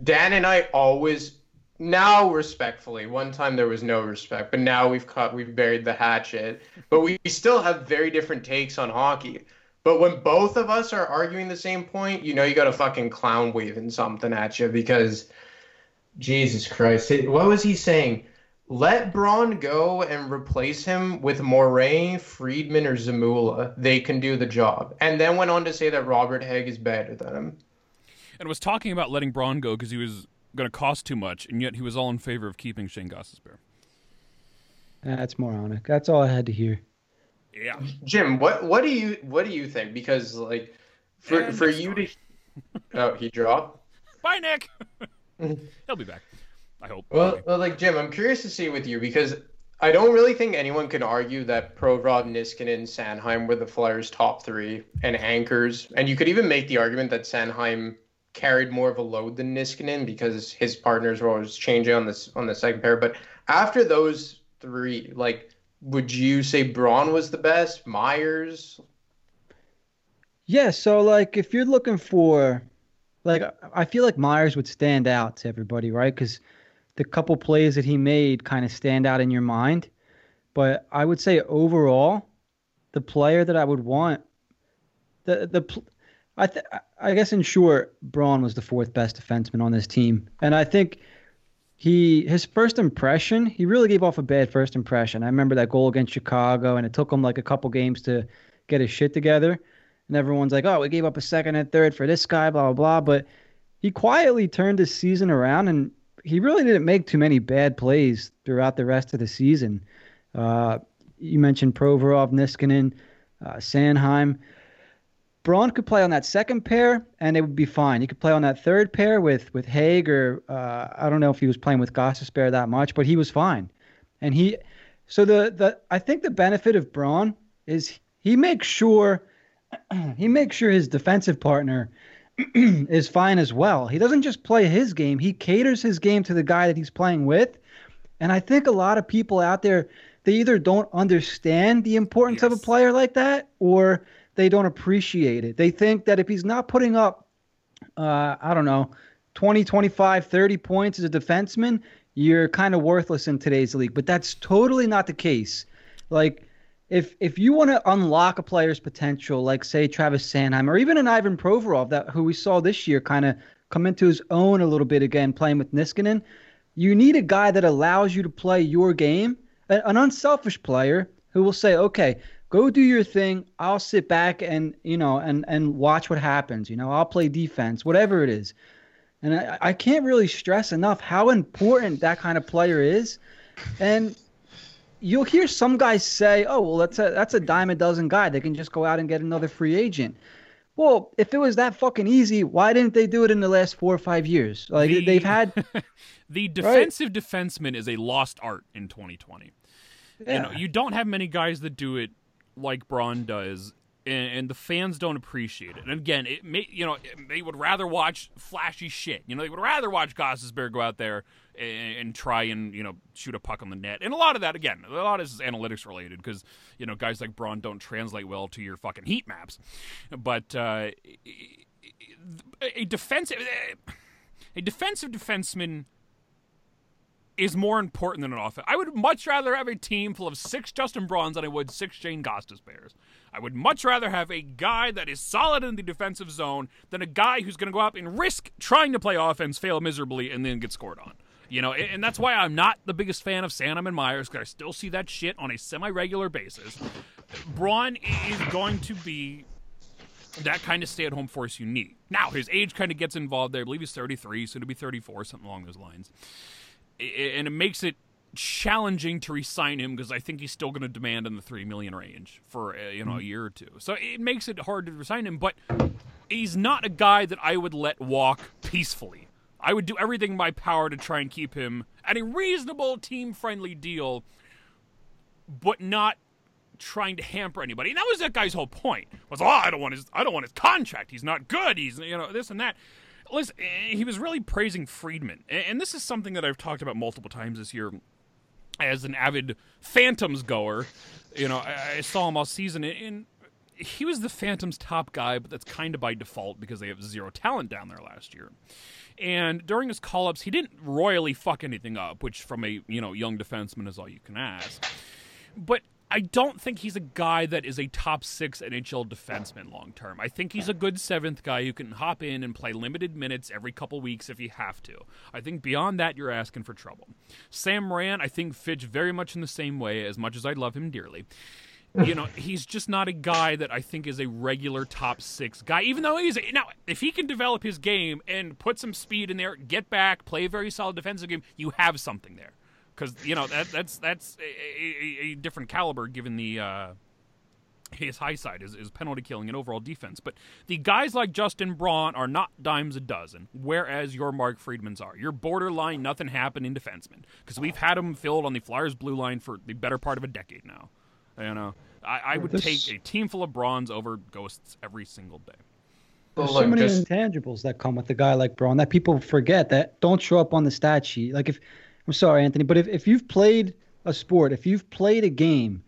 Dan and I always now respectfully. One time there was no respect, but now we've cut we've buried the hatchet. But we still have very different takes on hockey. But when both of us are arguing the same point, you know you got a fucking clown waving something at you because Jesus Christ, what was he saying? Let Braun go and replace him with Moray, Friedman, or Zamula. They can do the job. And then went on to say that Robert Hagg is better than him. And was talking about letting Braun go because he was going to cost too much, and yet he was all in favor of keeping Shane Gostisbehere. That's moronic. That's all I had to hear. Yeah. Jim, what what do you what do you think? Because like for And for you to Oh, he dropped? Bye, Nick. He'll be back. I hope. Well, well, like Jim, I'm curious to see with you because I don't really think anyone can argue that Provorov, Niskanen, and Sanheim were the Flyers' top three and anchors. And you could even make the argument that Sanheim carried more of a load than Niskanen because his partners were always changing on this on the second pair. But after those three, like, would you say Braun was the best? Myers? Yeah, so like if you're looking for, like I feel like Myers would stand out to everybody, right? Because the couple plays that he made kind of stand out in your mind. But I would say overall, the player that I would want, the the, I th- I guess in short, Braun was the fourth best defenseman on this team, and I think he his first impression, he really gave off a bad first impression. I remember that goal against Chicago, and it took him like a couple games to get his shit together. And everyone's like, "Oh, we gave up a second and third for this guy, blah blah blah." But he quietly turned his season around, and he really didn't make too many bad plays throughout the rest of the season. Uh, you mentioned Provorov, Niskanen, uh, Sanheim. Braun could play on that second pair, and it would be fine. He could play on that third pair with with Hagg, or uh, I don't know if he was playing with Gostisbehere that much, but he was fine. And he, so the the I think the benefit of Braun is he makes sure he makes sure his defensive partner is fine as well. He doesn't just play his game; he caters his game to the guy that he's playing with. And I think a lot of people out there they either don't understand the importance of a player like that, or they don't appreciate it. They think that if he's not putting up, uh, I don't know, 20, 25, 30 points as a defenseman, you're kind of worthless in today's league. But that's totally not the case. Like, if if you want to unlock a player's potential, like say Travis Sanheim or even an Ivan Provorov, that who we saw this year kind of come into his own a little bit again, playing with Niskanen, you need a guy that allows you to play your game, an unselfish player who will say, okay, go do your thing. I'll sit back and you know and and watch what happens. You know, I'll play defense, whatever it is. And I, I can't really stress enough how important that kind of player is. And you'll hear some guys say, "Oh, well, that's a that's a dime a dozen guy. They can just go out and get another free agent." Well, if it was that fucking easy, why didn't they do it in the last four or five years? Like The- they've had, the defensive defenseman is a lost art in 2020. You know, you don't have many guys that do it like Braun does, and, and the fans don't appreciate it. And again, it may, you know, they would rather watch flashy shit. You know, they would rather watch Gostisbehere go out there and, and try and you know shoot a puck on the net. And a lot of that, again, a lot is analytics related because you know guys like Braun don't translate well to your fucking heat maps. But uh, a defensive a defensive defenseman is more important than an offense. I would much rather have a team full of six Justin Brauns than I would six Shane Gostisbeheres. I would much rather have a guy that is solid in the defensive zone than a guy who's going to go out and risk trying to play offense, fail miserably, and then get scored on. You know, and, that's why I'm not the biggest fan of Sanheim and Myers because I still see that shit on a semi-regular basis. Braun is going to be that kind of stay-at-home force you need. Now his age kind of gets involved there. I believe he's 33, soon to be 34, something along those lines and it makes it challenging to re-sign him because I think he's still going to demand in the three million range for you know a mm. year or two. So it makes it hard to resign him, but he's not a guy that I would let walk peacefully. I would do everything in my power to try and keep him at a reasonable team-friendly deal, but not trying to hamper anybody. And that was that guy's whole point. Was oh, I don't want his I don't want his contract. He's not good. He's you know this and that. Listen, eh, he was really praising Friedman, and this is something that I've talked about multiple times this year. As an avid Phantoms goer, you know I, I saw him all season, and he was the Phantoms' top guy, but that's kind of by default because they have zero talent down there last year. And during his call-ups, he didn't royally fuck anything up, which from a you know young defenseman is all you can ask. But I don't think he's a guy that is a top six NHL defenseman long term. I think he's a good seventh guy who can hop in and play limited minutes every couple weeks if you have to. I think beyond that, you're asking for trouble. Sam Morin, I think, fits very much in the same way, as much as I love him dearly. You know, he's just not a guy that I think is a regular top six guy, even though he's. Now, if he can develop his game and put some speed in there, get back, play a very solid defensive game, you have something there because you know that that's that's a, a, a different caliber given the uh, his high side is, is penalty killing and overall defense. But the guys like Justin Braun are not dimes a dozen, whereas your Mark Friedmans are. Your borderline nothing happening defenseman because we've had them filled on the Flyers blue line for the better part of a decade now. You know, I, I would This- take a team full of bronze over ghosts every single day. There's so many just- intangibles that come with a guy like Braun that people forget that don't show up on the stat sheet. Like if I'm sorry, Anthony, but if, if you've played a sport, if you've played a game,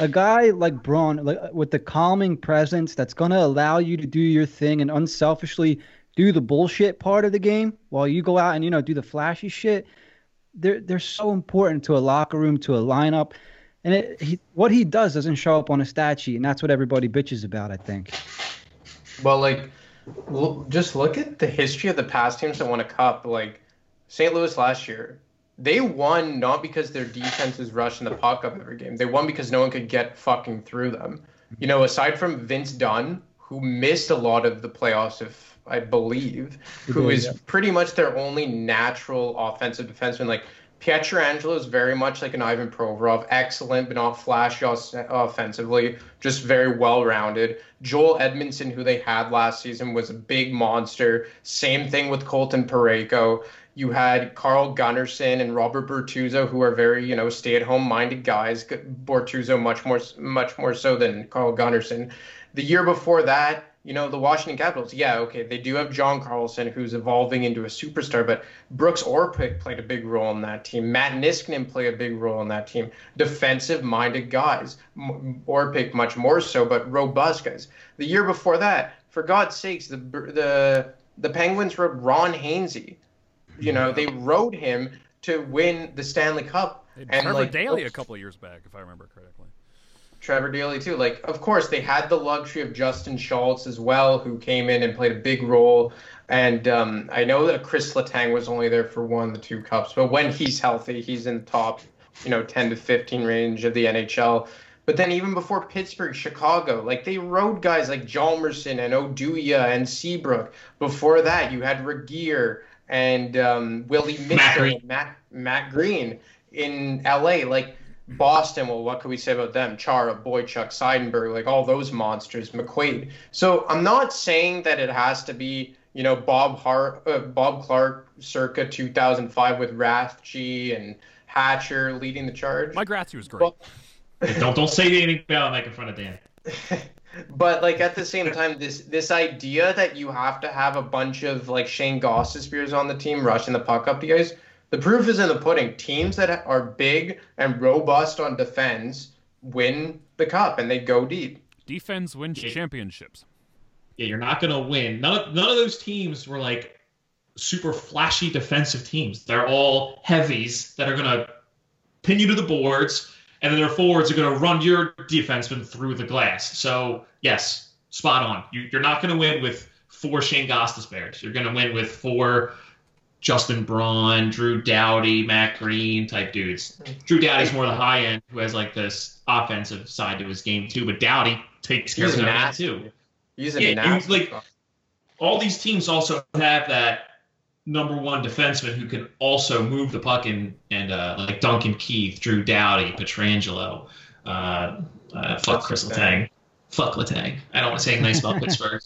a guy like Braun, like uh, with the calming presence that's gonna allow you to do your thing and unselfishly do the bullshit part of the game while you go out and you know do the flashy shit. They're they're so important to a locker room, to a lineup, and it, he, what he does doesn't show up on a stat sheet, and that's what everybody bitches about. I think. Well, like, l- just look at the history of the past teams that won a cup. Like, St. Louis last year, they won not because their defense was rushing the puck up every game. They won because no one could get fucking through them. You know, aside from Vince Dunn, who missed a lot of the playoffs, if I believe, who is pretty much their only natural offensive defenseman. Like, Pietrangelo is very much like an Ivan Provorov, excellent but not flashy offensively, just very well rounded. Joel Edmundson, who they had last season, was a big monster. Same thing with Colton Parayko. You had Carl Gunnarsson and Robert Bortuzzo, who are very, you know, stay-at-home minded guys. Bortuzzo much more, much more so than Carl Gunnarsson. The year before that, you know, the Washington Capitals, yeah, okay, they do have John Carlson, who's evolving into a superstar, but Brooks Orpik played a big role in that team. Matt Niskanen played a big role in that team. Defensive-minded guys. M- Orpik much more so, but robust guys. The year before that, for God's sakes, the the the Penguins wrote Ron Hainsey. You know, they rode him to win the Stanley Cup. They And Trevor like, Daley a couple of years back, if I remember correctly. Trevor Daley too. Like, of course, they had the luxury of Justin Schultz as well, who came in and played a big role. And um, I know that Chris Letang was only there for one of the two cups, but when he's healthy, he's in the top, you know, 10 to 15 range of the NHL. But then even before Pittsburgh, Chicago, like they rode guys like Hjalmarsson and Oduya and Seabrook. Before that, you had Regehr and um, Willie Mitchell, Greene. and Matt Matt Greene in LA. Like Boston, well, what could we say about them? Chara, Boychuk, Seidenberg, like all those monsters, McQuaid. So I'm not saying that it has to be, you know, Bob Hart, uh, Bob Clarke, circa 2005 with Rathje and Hatcher leading the charge. Mike Rathje was great. Well, don't don't say anything about Mike in front of Dan. but like at the same time, this this idea that you have to have a bunch of like Shane Gostisbeheres on the team rushing the puck up to you guys, the proof is in the pudding. Teams that are big and robust on defense win the cup and they go deep. Defense wins Yeah. championships. Yeah, you're not gonna win. None of, none of those teams were like super flashy defensive teams. They're all heavies that are gonna pin you to the boards, and then their forwards are gonna run your defenseman through the glass. So yes, spot on. You, you're not gonna win with four Shane Gostisbeheres. You're gonna win with four Justin Braun, Drew Doughty, Matt Greene type dudes. Drew Doughty's more the high end, who has like this offensive side to his game too. But Doughty takes care He's of that too He's a Yeah, nasty like- all these teams also have that number one defenseman who can also move the puck and and uh, like Duncan Keith, Drew Doughty, Pietrangelo, uh, uh, fuck Chris. Letang, fuck Letang. I don't want to say nice about Pittsburgh.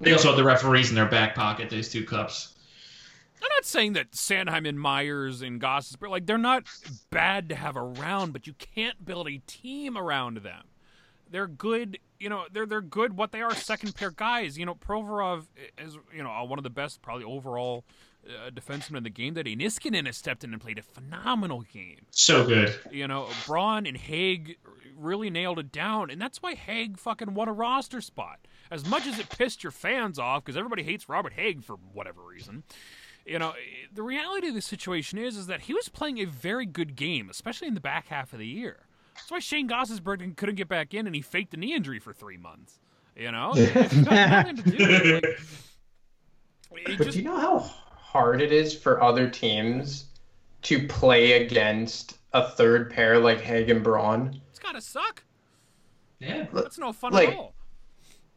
They also have the referees in their back pocket. Those two cups. I'm not saying that Sanheim and Myers and Goss, but like they're not bad to have around, but you can't build a team around them. They're good, you know. They're they're good. What they are, second pair guys. You know, Provorov is you know one of the best, probably overall uh, defensemen in the game. That Niskanen has stepped in and played a phenomenal game. So good. You know, Braun and Hagg really nailed it down, and that's why Hagg fucking won a roster spot. As much as it pissed your fans off, because everybody hates Robert Hagg for whatever reason, you know, the reality of the situation is, is that he was playing a very good game, especially in the back half of the year. That's why Shane Gostisbehere couldn't get back in, and he faked a knee injury for three months. You know, it's got nothing to do. Like, But just- do you know how hard it is for other teams to play against a third pair like Hagg and Braun? it's gotta suck. Yeah. That's no fun Like- at all.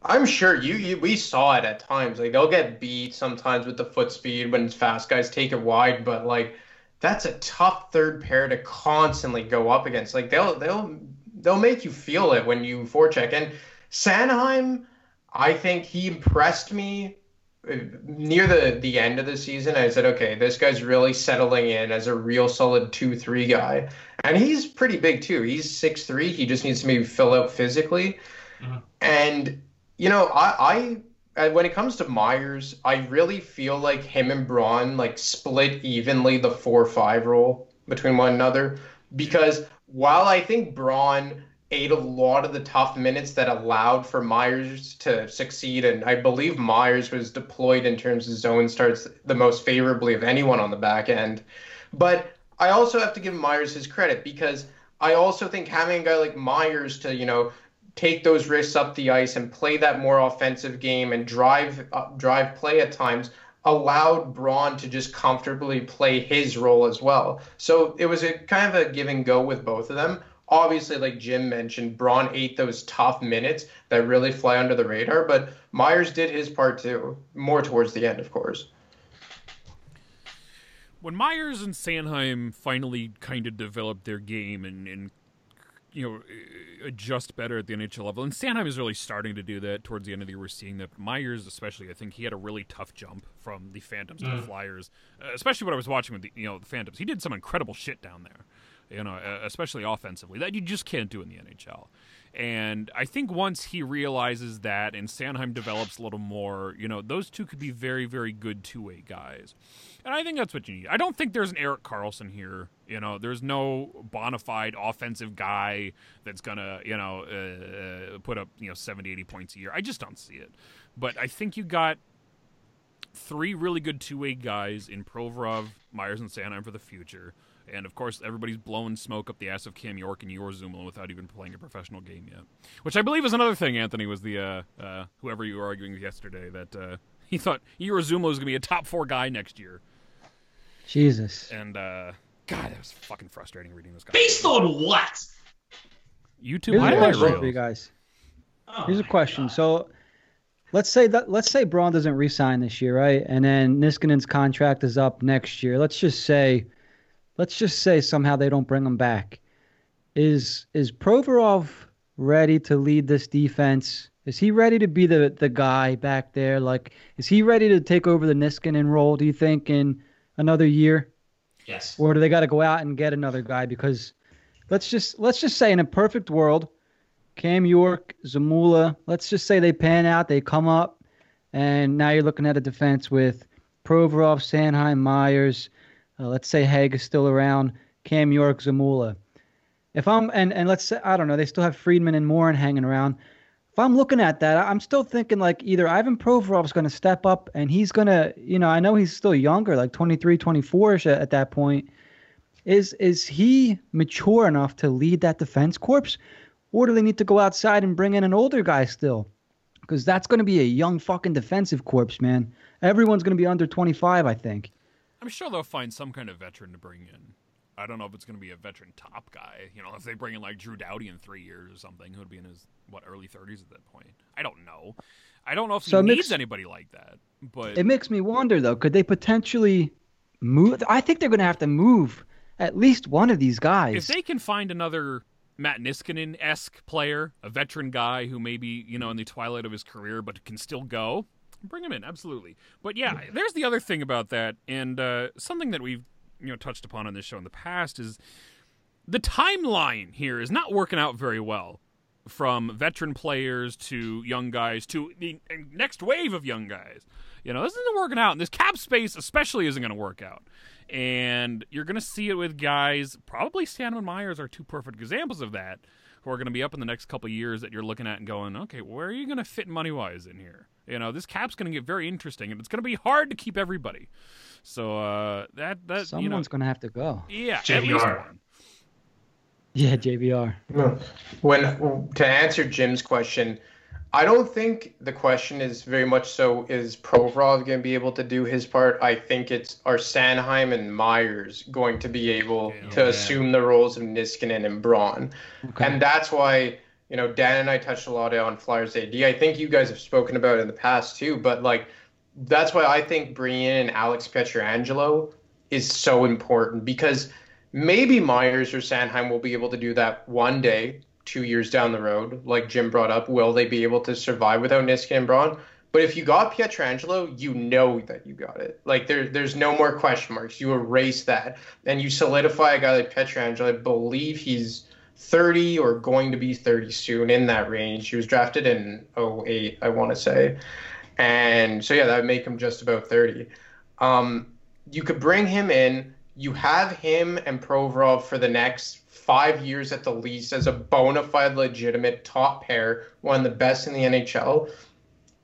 I'm sure you, you we saw it at times. Like they'll get beat sometimes with the foot speed when it's fast guys take it wide, but like that's a tough third pair to constantly go up against. Like they'll they'll they'll make you feel it when you forecheck. And Sanheim, I think he impressed me uh, near the the end of the season. I said, okay, this guy's really settling in as a real solid two three guy, and he's pretty big too. He's six three. He just needs to maybe fill out physically, Mhm. and you know, I, I uh, when it comes to Myers, I really feel like him and Braun like split evenly the four five role between one another because while I think Braun ate a lot of the tough minutes that allowed for Myers to succeed, and I believe Myers was deployed in terms of zone starts the most favorably of anyone on the back end. But I also have to give Myers his credit because I also think having a guy like Myers to, you know, take those risks up the ice and play that more offensive game and drive uh, drive play at times allowed Braun to just comfortably play his role as well. So it was a kind of a give and go with both of them. Obviously, like Jim mentioned, Braun ate those tough minutes that really fly under the radar, but Myers did his part too, more towards the end, of course. when Myers and Sanheim finally kind of developed their game and, and you know adjust better at the NHL level, and Sanheim is really starting to do that towards the end of the year. We're seeing that Myers, especially, I think he had a really tough jump from the Phantoms to the Flyers, uh, especially what I was watching with the you know the Phantoms. He did some incredible shit down there, you know, uh, especially offensively that you just can't do in the NHL. And I think once he realizes that and Sanheim develops a little more, you know, those two could be very, very good two way guys. And I think that's what you need. I don't think there's an Erik Karlsson here. You know, there's no bona fide offensive guy that's going to, you know, uh, put up, you know, 70, 80 points a year. I just don't see it. But I think you got three really good two way guys in Provorov, Myers, and Sanheim for the future. And of course, everybody's blowing smoke up the ass of Cam York and Egor Zamula without even playing a professional game yet. Which I believe is another thing, Anthony, was the, uh, uh, whoever you were arguing with yesterday, that uh, he thought Egor Zamula was going to be a top four guy next year. Jesus. And, uh, God, that was fucking frustrating reading this guy. Based on what? YouTube Here's a question for you guys. Oh Here's a question. God. So, let's say that let's say Braun doesn't re-sign this year, right? And then Niskanen's contract is up next year. Let's just say, let's just say somehow they don't bring him back. Is is Provorov ready to lead this defense? Is he ready to be the the guy back there? Like, is he ready to take over the Niskanen role? Do you think in another year? Yes. or do they got to go out and get another guy? Because let's just let's just say in a perfect world, Cam York, Zamula, let's just say they pan out, they come up, and now you're looking at a defense with Provorov, Sanheim, Myers. Uh, let's say Hagg is still around, Cam York, Zamula. If I'm and and let's say I don't know, they still have Friedman and Morin hanging around. If I'm looking at that, I'm still thinking like either Ivan Provorov's going to step up and he's going to, you know, I know he's still younger, like 23, 24ish at, at that point. Is is he mature enough to lead that defense corps, or do they need to go outside and bring in an older guy still? Because that's going to be a young fucking defensive corps, man. Everyone's going to be under 25, I think. I'm sure they'll find some kind of veteran to bring in. I don't know if it's going to be a veteran top guy. You know, if they bring in like Drew Doughty in three years or something, who would be in his what early 30s at that point. I don't know. I don't know if So he needs makes- anybody like that. But It makes me wonder though, could they potentially move? I think they're going to have to move at least one of these guys. if they can find another Matt Niskanen esque player, a veteran guy who maybe you know in the twilight of his career but can still go, bring him in absolutely. But yeah, there's the other thing about that, and uh, something that we've you know touched upon on this show in the past is the timeline here is not working out very well. From veteran players to young guys to the next wave of young guys, you know this isn't working out, and this cap space especially isn't going to work out and you're going to see it with guys. Probably Sandman Myers are two perfect examples of that, who are going to be up in the next couple of years that you're looking at and going, okay, where are you going to fit money wise in here? You know, this cap's going to get very interesting, and it's going to be hard to keep everybody. So uh, that that Someone's you know, going to have to go. yeah, at JVR. least one. Yeah, JVR. When to answer Jim's question, I don't think the question is very much so is Provorov going to be able to do his part. I think it's are Sanheim and Myers going to be able Yeah. to assume the roles of Niskanen and Braun, Okay. and that's why you know Dan and I touched a lot on Flyers AD. I think you guys have spoken about it in the past too, but like that's why I think bringing in Alex Pietrangelo is so important because maybe Myers or Sanheim will be able to do that one day, two years down the road, like Jim brought up. Will they be able to survive without Niskanen and Braun? But if you got Pietrangelo, you know that you got it. Like there, there's no more question marks. You erase that, and you solidify a guy like Pietrangelo. I believe he's 30 or going to be 30 soon in that range. He was drafted in 08, I want to say. And so, yeah, that would make him just about 30. Um, you could bring him in. You have him and Provorov for the next five years at the least as a bona fide, legitimate top pair, one of the best in the NHL.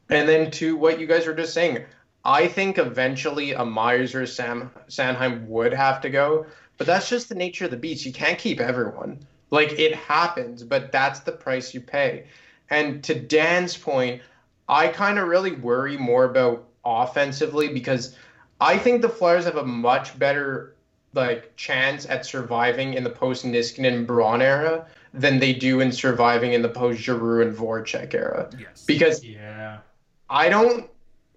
And then to what you guys were just saying, I think eventually a Myers or Sam Sanheim would have to go, but that's just the nature of the beast. You can't keep everyone. Like it happens, but that's the price you pay. And to Dan's point, I kind of really worry more about offensively because I think the Flyers have a much better like chance at surviving in the post Niskanen Braun era than they do in surviving in the post Giroux and Voracek era. Yes. Because Yeah. I don't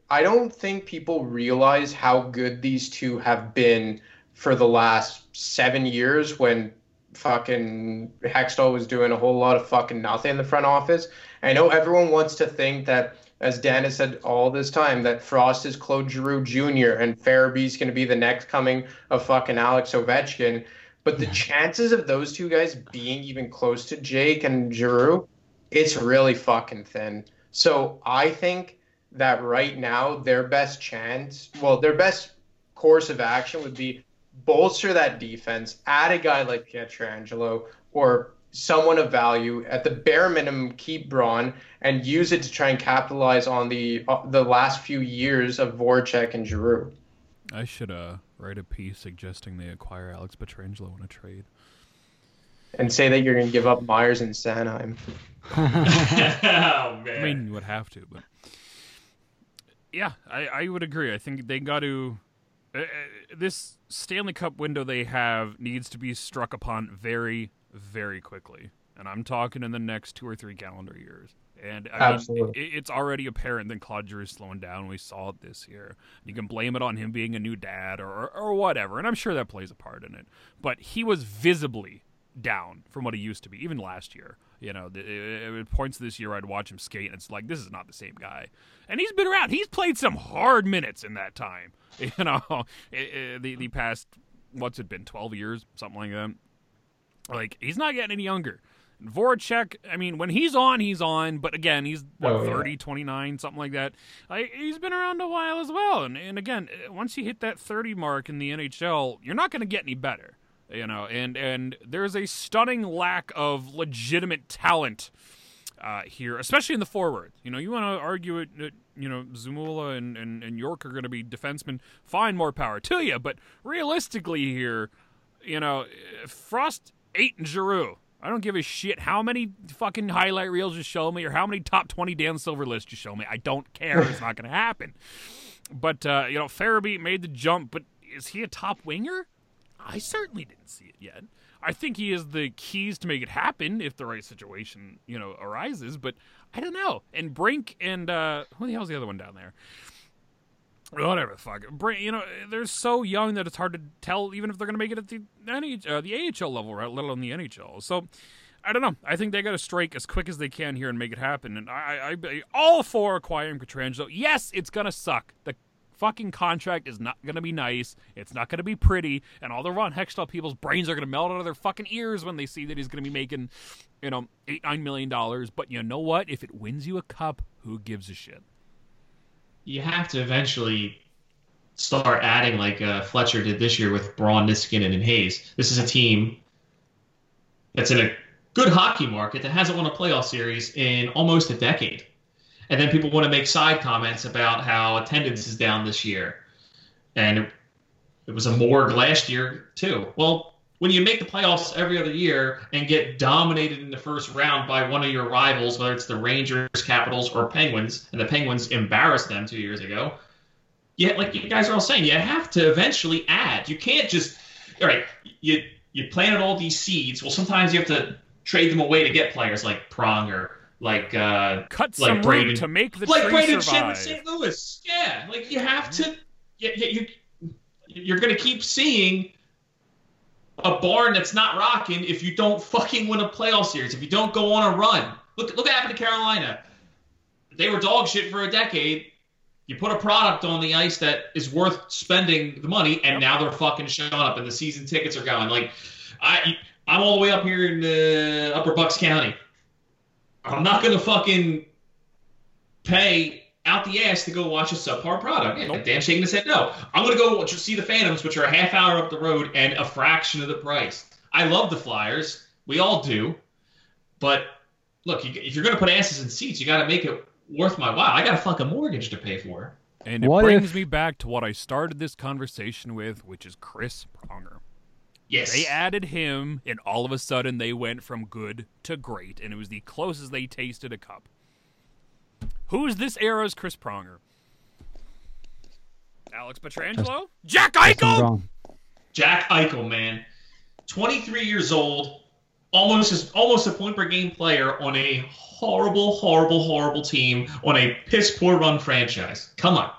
I don't think people realize how good these two have been for the last seven years when fucking Hextall was doing a whole lot of fucking nothing in the front office. I know everyone wants to think that, as Dan has said all this time, that Frost is Claude Giroux Jr. and Farabee's going to be the next coming of fucking Alex Ovechkin. But the chances of those two guys being even close to Jake and Giroux, it's really fucking thin. So I think that right now their best chance, well, their best course of action would be bolster that defense, add a guy like Pietrangelo or someone of value. At the bare minimum, keep Braun and use it to try and capitalize on the uh, the last few years of Voracek and Giroux. I should uh, write a piece suggesting they acquire Alex Pietrangelo in a trade. And say that you're going to give up Myers and Sanheim. oh man. I mean, you would have to, but yeah, I, I would agree. I think they got to. Uh, uh, this Stanley Cup window they have needs to be struck upon very, very quickly, and I'm talking in the next two or three calendar years. And I mean, Absolutely. it, it's already apparent that Claude Giroux is slowing down. We saw it this year. You can blame it on him being a new dad or, or, whatever, and I'm sure that plays a part in it. But he was visibly down from what he used to be, even last year. You know, the, it, it points this year I'd watch him skate, and it's like this is not the same guy. And he's been around. He's played some hard minutes in that time. You know, the the past what's it been, twelve years, something like that. Like he's not getting any younger. Voracek, I mean, when he's on, he's on. But again, he's what, Oh, yeah. 30, 29, something like that. Like, he's been around a while as well. And, and again, uh, once you hit that 30 mark in the NHL, you're not going to get any better. You know, and, and there's a stunning lack of legitimate talent uh, here, especially in the forward. You know, you want to argue it, that, you know, Zamula and, and, and York are going to be defensemen. Fine, more power to you. But realistically here, you know, uh, Frost ate Giroux. I don't give a shit how many fucking highlight reels you show me or how many top 20 Dan Silver lists you show me. I don't care. It's not going to happen. But, uh, you know, Farabee made the jump, but is he a top winger? I certainly didn't see it yet. I think he is the keys to make it happen if the right situation, you know, arises, but I don't know. And Brink and, uh, who the hell's the other one down there? Whatever the fuck. You know, they're so young that it's hard to tell even if they're going to make it at the NH- uh, the AHL level, right? Let alone the NHL. So. I don't know. I think they got to strike as quick as they can here and make it happen. And I, I, I all for acquiring Pietrangelo. Yes, it's gonna suck. The fucking contract is not gonna be nice. It's not gonna be pretty. And all the Ron Hextall people's brains are gonna melt out of their fucking ears when they see that he's gonna be making, you know, eight nine million dollars. But you know what? If it wins you a cup, who gives a shit? You have to eventually start adding like uh, Fletcher did this year with Braun, Niskanen, and Hayes. This is a team that's in a good hockey market that hasn't won a playoff series in almost a decade. And then people want to make side comments about how attendance is down this year. And it, it was a morgue last year, too. Well, when you make the playoffs every other year and get dominated in the first round by one of your rivals, whether it's the Rangers, Capitals, or Penguins, and the Penguins embarrassed them two years ago, yeah, like you guys are all saying, you have to eventually add. You can't just all right. You you planted all these seeds. Well, sometimes you have to trade them away to get players like Pronger, like uh, Cut like some Braden, to make the like Brayden Schenn with St. Louis. Yeah, like you have to. You, you, you're going to keep seeing a barn that's not rocking if you don't fucking win a playoff series. If you don't go on a run. Look, look what happened to Carolina. They were dog shit for a decade. You put a product on the ice that is worth spending the money, and now they're fucking showing up, and the season tickets are going. Like, I, I'm all the way up here in uh, Upper Bucks County. I'm not gonna fucking pay out the ass to go watch a subpar product. Yeah, Nope. Dan shaking his head, no. I'm gonna go watch, see the Phantoms, which are a half hour up the road and a fraction of the price. I love the Flyers. We all do. But look, you, if you're gonna put asses in seats, you got to make it worth my while. I got to fuck a fucking mortgage to pay for. And it What brings if- me back to what I started this conversation with, which is Chris Pronger. Yes. They added him, and all of a sudden they went from good to great, and it was the closest they tasted a cup. Who's this era's Chris Pronger? Alex Pietrangelo? Jack Eichel? Jack Eichel, man, 23 years old, almost as, almost a point per game player on a horrible, horrible, horrible team on a piss poor run franchise. Come on.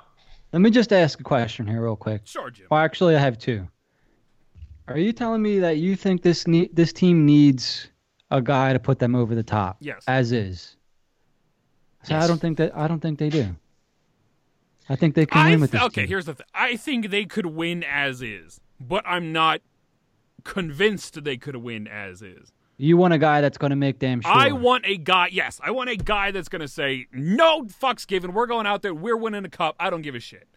Let me just ask a question here, real quick. Sure, Jim. Well, actually, I have two. Are you telling me that you think this ne- this team needs a guy to put them over the top? Yes. As is. So I don't think that I don't think they do. I think they can I win with th- this okay, team. here's the thing. I think they could win as is, but I'm not convinced they could win as is. You want a guy that's going to make damn sure. I want a guy. Yes, I want a guy that's going to say no fucks given. We're going out there. We're winning a cup. I don't give a shit.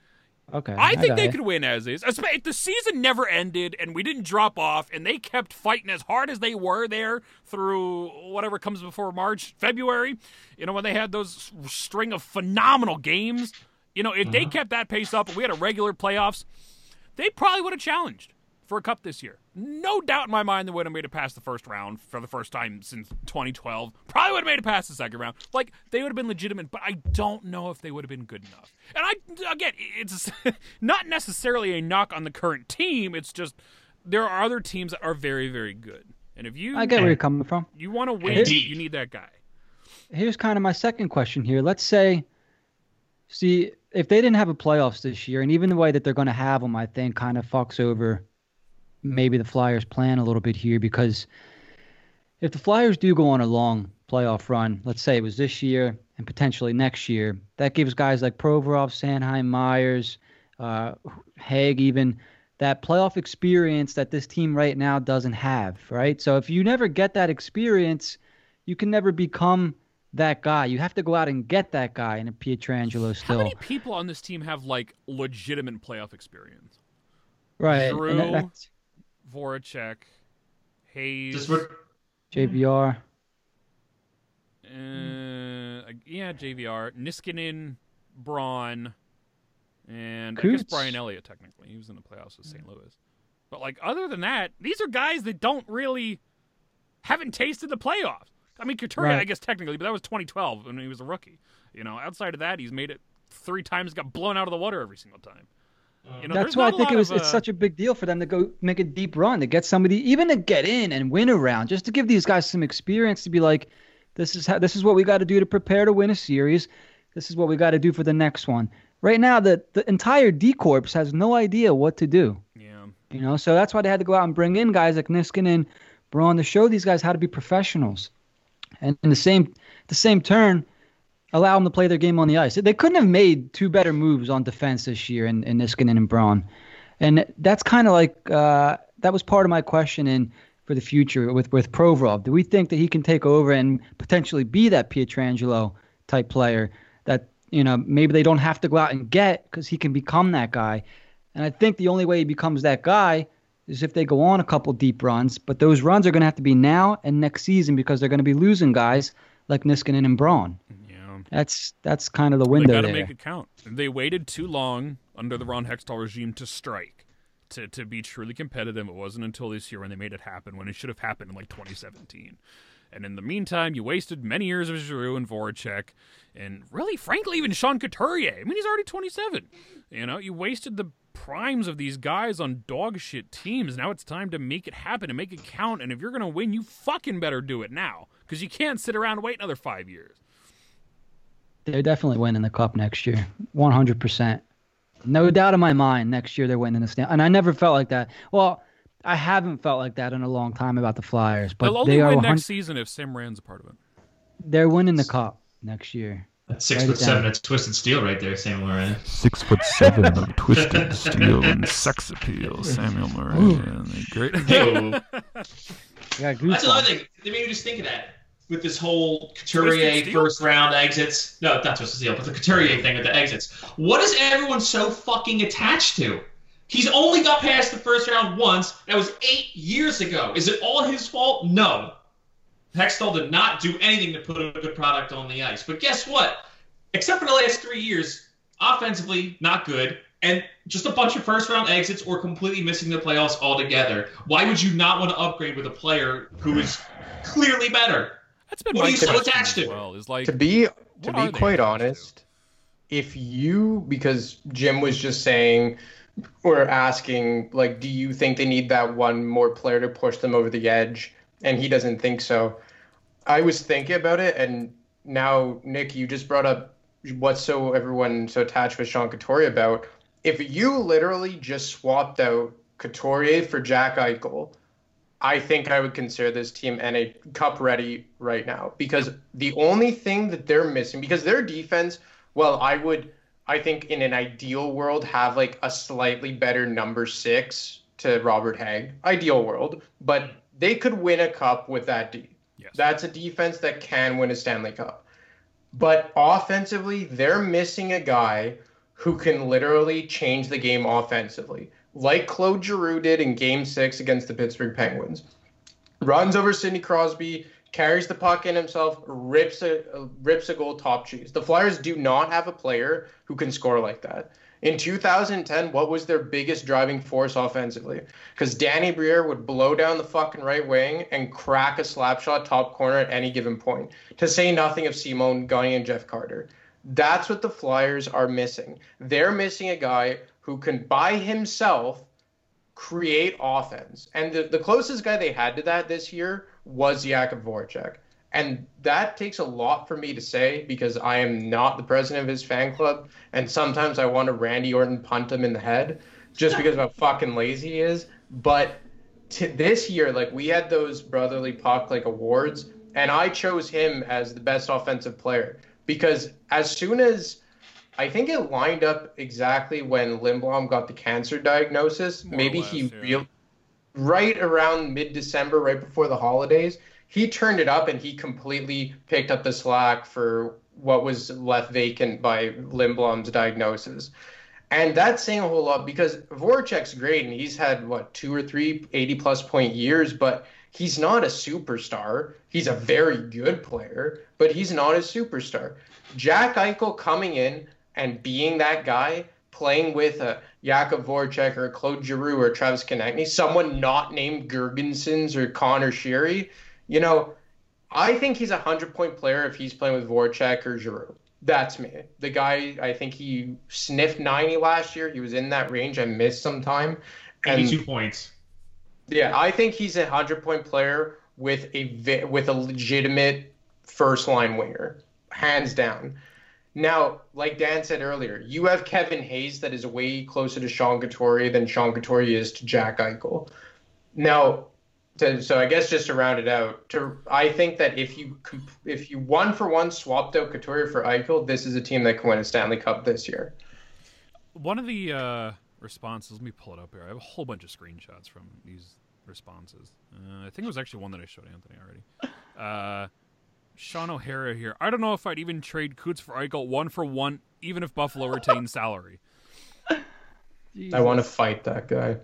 Okay. I think got they it. could win as is. If the season never ended and we didn't drop off and they kept fighting as hard as they were there through whatever comes before March, February, you know, when they had those string of phenomenal games, you know, if they uh-huh. kept that pace up and we had a regular playoffs, they probably would have challenged for a cup this year. No doubt in my mind they would have made it past the first round for the first time since 2012. Probably would have made it past the second round. Like they would have been legitimate, but I don't know if they would have been good enough. And I again, it's not necessarily a knock on the current team. It's just there are other teams that are very, very good. And if you I get where you're coming from. you want to win, Indeed. you need that guy. Here's kind of my second question here. Let's say, see, if they didn't have a playoffs this year, and even the way that they're going to have them, I think kind of fucks over maybe the Flyers' plan a little bit here because if the Flyers do go on a long playoff run, let's say it was this year and potentially next year, that gives guys like Provorov, Sanheim, Myers, uh, Hagg, even that playoff experience that this team right now doesn't have, right? So if you never get that experience, you can never become that guy. You have to go out and get that guy in a Pietrangelo How still. many people on this team have like legitimate playoff experience? right. Drew? That- that's Voracek, Hayes. Just what, JVR. Uh, yeah, JVR, Niskanen, Braun, and I guess Brian Elliott. Technically, he was in the playoffs with St. Louis. But like, other than that, these are guys that don't really haven't tasted the playoffs. I mean, Couturier, I guess technically, but that was 2012 when he was a rookie. You know, outside of that, he's made it three times, got blown out of the water every single time. You know, That's why I think it was of, it's uh, such a big deal for them to go make a deep run to get somebody even to get in and win a round just to give these guys some experience to be like this is how this is what we got to do to prepare to win a series. This is what we got to do for the next one. Right now the the entire D corps has no idea what to do. yeah. You know, so that's why they had to go out and bring in guys like Niskanen, Braun to show these guys how to be professionals. And in the same the same turn, allow them to play their game on the ice. They couldn't have made two better moves on defense this year in, in Niskanen and Braun. And that's kind of like uh, that was part of my question in for the future with with Provorov. Do we think that he can take over and potentially be that Pietrangelo type player that you know maybe they don't have to go out and get because he can become that guy? And I think the only way he becomes that guy is if they go on a couple deep runs. But those runs are going to have to be now and next season because they're going to be losing guys like Niskanen and Braun. That's that's kind of the window. They got to make it count. They waited too long under the Ron Hextall regime to strike. to, to be truly competitive. It wasn't until this year when they made it happen, when it should have happened in like 2017. And in the meantime, you wasted many years of Giroux and Voracek, and really, frankly, even Sean Couturier. I mean, he's already 27. You know, you wasted the primes of these guys on dog shit teams. Now it's time to make it happen and make it count. And if you're going to win, you fucking better do it now because you can't sit around and wait another five years. They're definitely winning the cup next year, 100%. No doubt in my mind, next year they're winning the stand. And I never felt like that. Well, I haven't felt like that in a long time about the Flyers, but They'll only they are win 100 next season if Sam Rand's a part of it. they're winning the cup next year. That's six Write foot it down. seven. It's twisted steel right there, Samuel Morin. Six foot seven of twisted steel and sex appeal, Samuel Morin. Great. Ew. Yeah, That's another thing. They made me just think of that with this whole Couturier first round exits. No, not Twisted Steel, but the Couturier thing with the exits. What is everyone so fucking attached to? He's only got past the first round once. That was eight years ago. Is it all his fault? No. Hextall did not do anything to put a good product on the ice. But guess what? Except for the last three years, offensively, not good. And just a bunch of first round exits or completely missing the playoffs altogether. Why would you not want to upgrade with a player who is clearly better? That's been What my are you so attached to? well. Is like to be to be quite attached to? honest, if you because Jim was just saying or asking like, do you think they need that one more player to push them over the edge? And he doesn't think so. I was thinking about it, and now Nick, you just brought up what's so everyone so attached with Sean Couturier about. If you literally just swapped out Couturier for Jack Eichel, I think I would consider this team NA Cup ready right now because the only thing that they're missing because their defense, well, I would I think in an ideal world have like a slightly better number 6 to Robert Hagg. Ideal world, but they could win a cup with that D. Yes. That's a defense that can win a Stanley Cup. But offensively, they're missing a guy who can literally change the game offensively, like Claude Giroux did in Game Six against the Pittsburgh Penguins. Runs over Sidney Crosby, carries the puck in himself, rips a rips a goal top cheese. The Flyers do not have a player who can score like that. In 2010, what was their biggest driving force offensively? Because Danny Briere would blow down the fucking right wing and crack a slap shot top corner at any given point. To say nothing of Simon Gagne and Jeff Carter. That's what the Flyers are missing. They're missing a guy who can, by himself, create offense. And the, the closest guy they had to that this year was Jakub Voracek. And that takes a lot for me to say because I am not the president of his fan club. And sometimes I want to Randy Orton punt him in the head just because of how fucking lazy he is. But this year, like we had those brotherly puck like awards, and I chose him as the best offensive player because as soon as I think it lined up exactly when Lindblom got the cancer diagnosis, More maybe less, he yeah. real right around mid December, right before the holidays, he turned it up and he completely picked up the slack for what was left vacant by Lindblom's diagnosis. And that's saying a whole lot because Voracek's great and he's had what two or three 80 plus point years, but he's not a superstar. He's a very good player, but he's not a superstar. Jack Eichel coming in and being that guy, playing with a Jakub Voracek or Claude Giroux or Travis Konecny, someone not named Girgensons or Connor Sheary, you know, I think he's a hundred point player if he's playing with Voracek or Giroux. That's me. The guy, I think he sniffed 90 last year. He was in that range. I missed some time. And 82 points. yeah, I think he's a hundred point player with a with a legitimate first line winger, hands down. Now, like Dan said earlier, you have Kevin Hayes that is way closer to Sean Couturier than Sean Couturier is to Jack Eichel. Now, to, so I guess just to round it out, to I think that if you if you one for one swapped out Couturier for Eichel, this is a team that can win a Stanley Cup this year. One of the uh, responses, let me pull it up here. I have a whole bunch of screenshots from these responses. Uh, I think it was actually one that I showed Anthony already. Uh, Sean O'Hara here. I don't know if I'd even trade Coots for Eichel one for one, even if Buffalo retains salary. I want to fight that guy.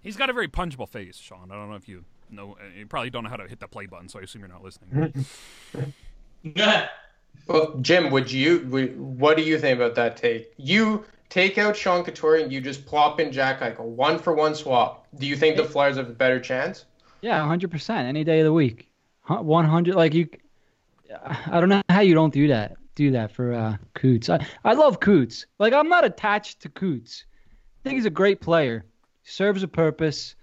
He's got a very punchable face, Sean. I don't know if you know. uh, You probably don't know how to hit the play button, so I assume you're not listening. Well, Jim, would you? Would, what do you think about that take? You take out Sean Couturier and you just plop in Jack Eichel, one for one swap. Do you think the Flyers have a better chance? Yeah, 100%. Any day of the week. 100 like you I don't know how you don't do that. Do that for uh Coots. I, I love Coots. Like I'm not attached to Coots. I think he's a great player. Serves a purpose.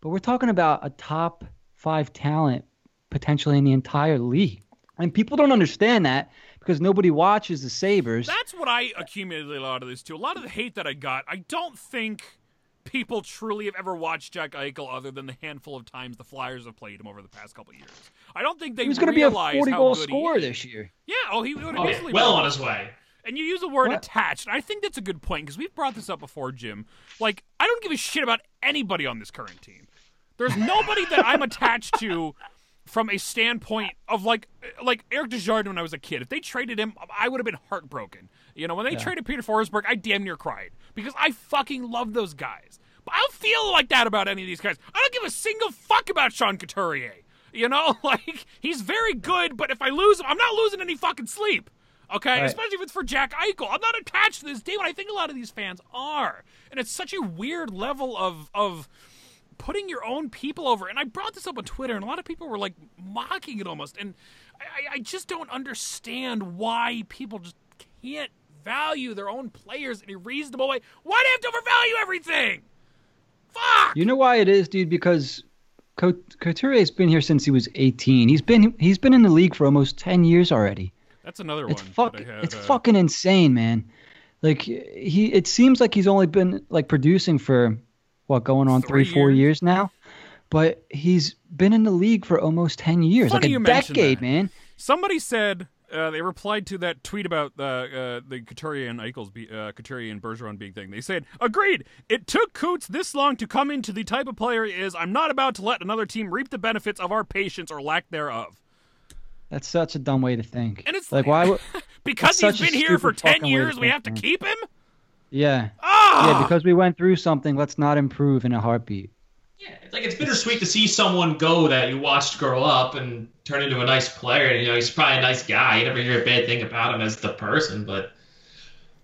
But we're talking about a top 5 talent potentially in the entire league. And people don't understand that because nobody watches the Sabres. That's what I accumulated a lot of this too. A lot of the hate that I got, I don't think people truly have ever watched Jack Eichel other than the handful of times the Flyers have played him over the past couple of years. I don't think they he was going to be a realize 40 how goal good scorer he is. this year. Yeah, oh, he would have easily well on his way. And you use the word What? attached, and I think that's a good point because we've brought this up before, Jim. Like, I don't give a shit about anybody on this current team. There's nobody that I'm attached to from a standpoint of like, like Eric Desjardins when I was a kid. If they traded him, I would have been heartbroken. You know, when they Yeah. traded Peter Forsberg, I damn near cried because I fucking love those guys. But I don't feel like that about any of these guys. I don't give a single fuck about Sean Couturier. You know, like he's very good, but if I lose him, I'm not losing any fucking sleep. Okay, Right. especially if it's for Jack Eichel. I'm not attached to this team, and I think a lot of these fans are. And it's such a weird level of of putting your own people over. And I brought this up on Twitter, and a lot of people were like mocking it almost. And I, I- just don't understand why people just can't value their own players in a reasonable way. Why do they have to overvalue everything? Fuck. You know why it is, dude? Because Cout- Couturier's been here since he was 18. He's been he's been in the league for almost 10 years already. That's another It's one. fuck. that I had, It's uh, fucking insane, man. Like he, it seems like he's only been like producing for what going on Three three, four years? years now. But he's been in the league for almost 10 years, Funny like a decade, man. Somebody said uh, they replied to that tweet about uh, uh, the Couturier and Eichels, be, uh, Couturier and Bergeron being thing. They said, "Agreed. It took Coots this long to come into the type of player he is. I'm not about to let another team reap the benefits of our patience or lack thereof." That's such a dumb way to think. And it's like, why? would- because he's been here for ten fucking way to years, we think, have to man. keep him. Yeah, Ah, yeah. Because we went through something. Let's not improve in a heartbeat. Yeah, it's like it's bittersweet to see someone go that you watched grow up and turn into a nice player. And, You know, he's probably a nice guy. You never hear a bad thing about him as the person, but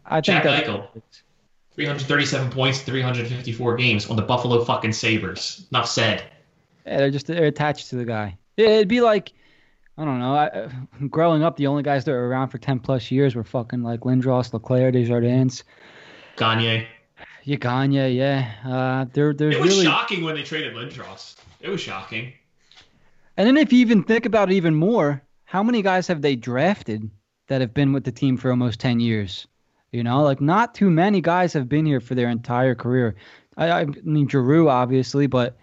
I Jack that's Eichel. 337 points, 354 games on the Buffalo fucking Sabres. Enough said. Yeah, they're just they're attached to the guy. Yeah, It'd be like, I don't know. I, growing up, the only guys that were around for ten plus years were fucking like Lindros, LeClair, Desjardins, Gagne. Yaganya. Yeah, uh, there, there's It was really. shocking when they traded Lindros. It was shocking. And then if you even think about it even more, how many guys have they drafted that have been with the team for almost ten years? You know, like not too many guys have been here for their entire career. I, I mean, Giroux obviously, but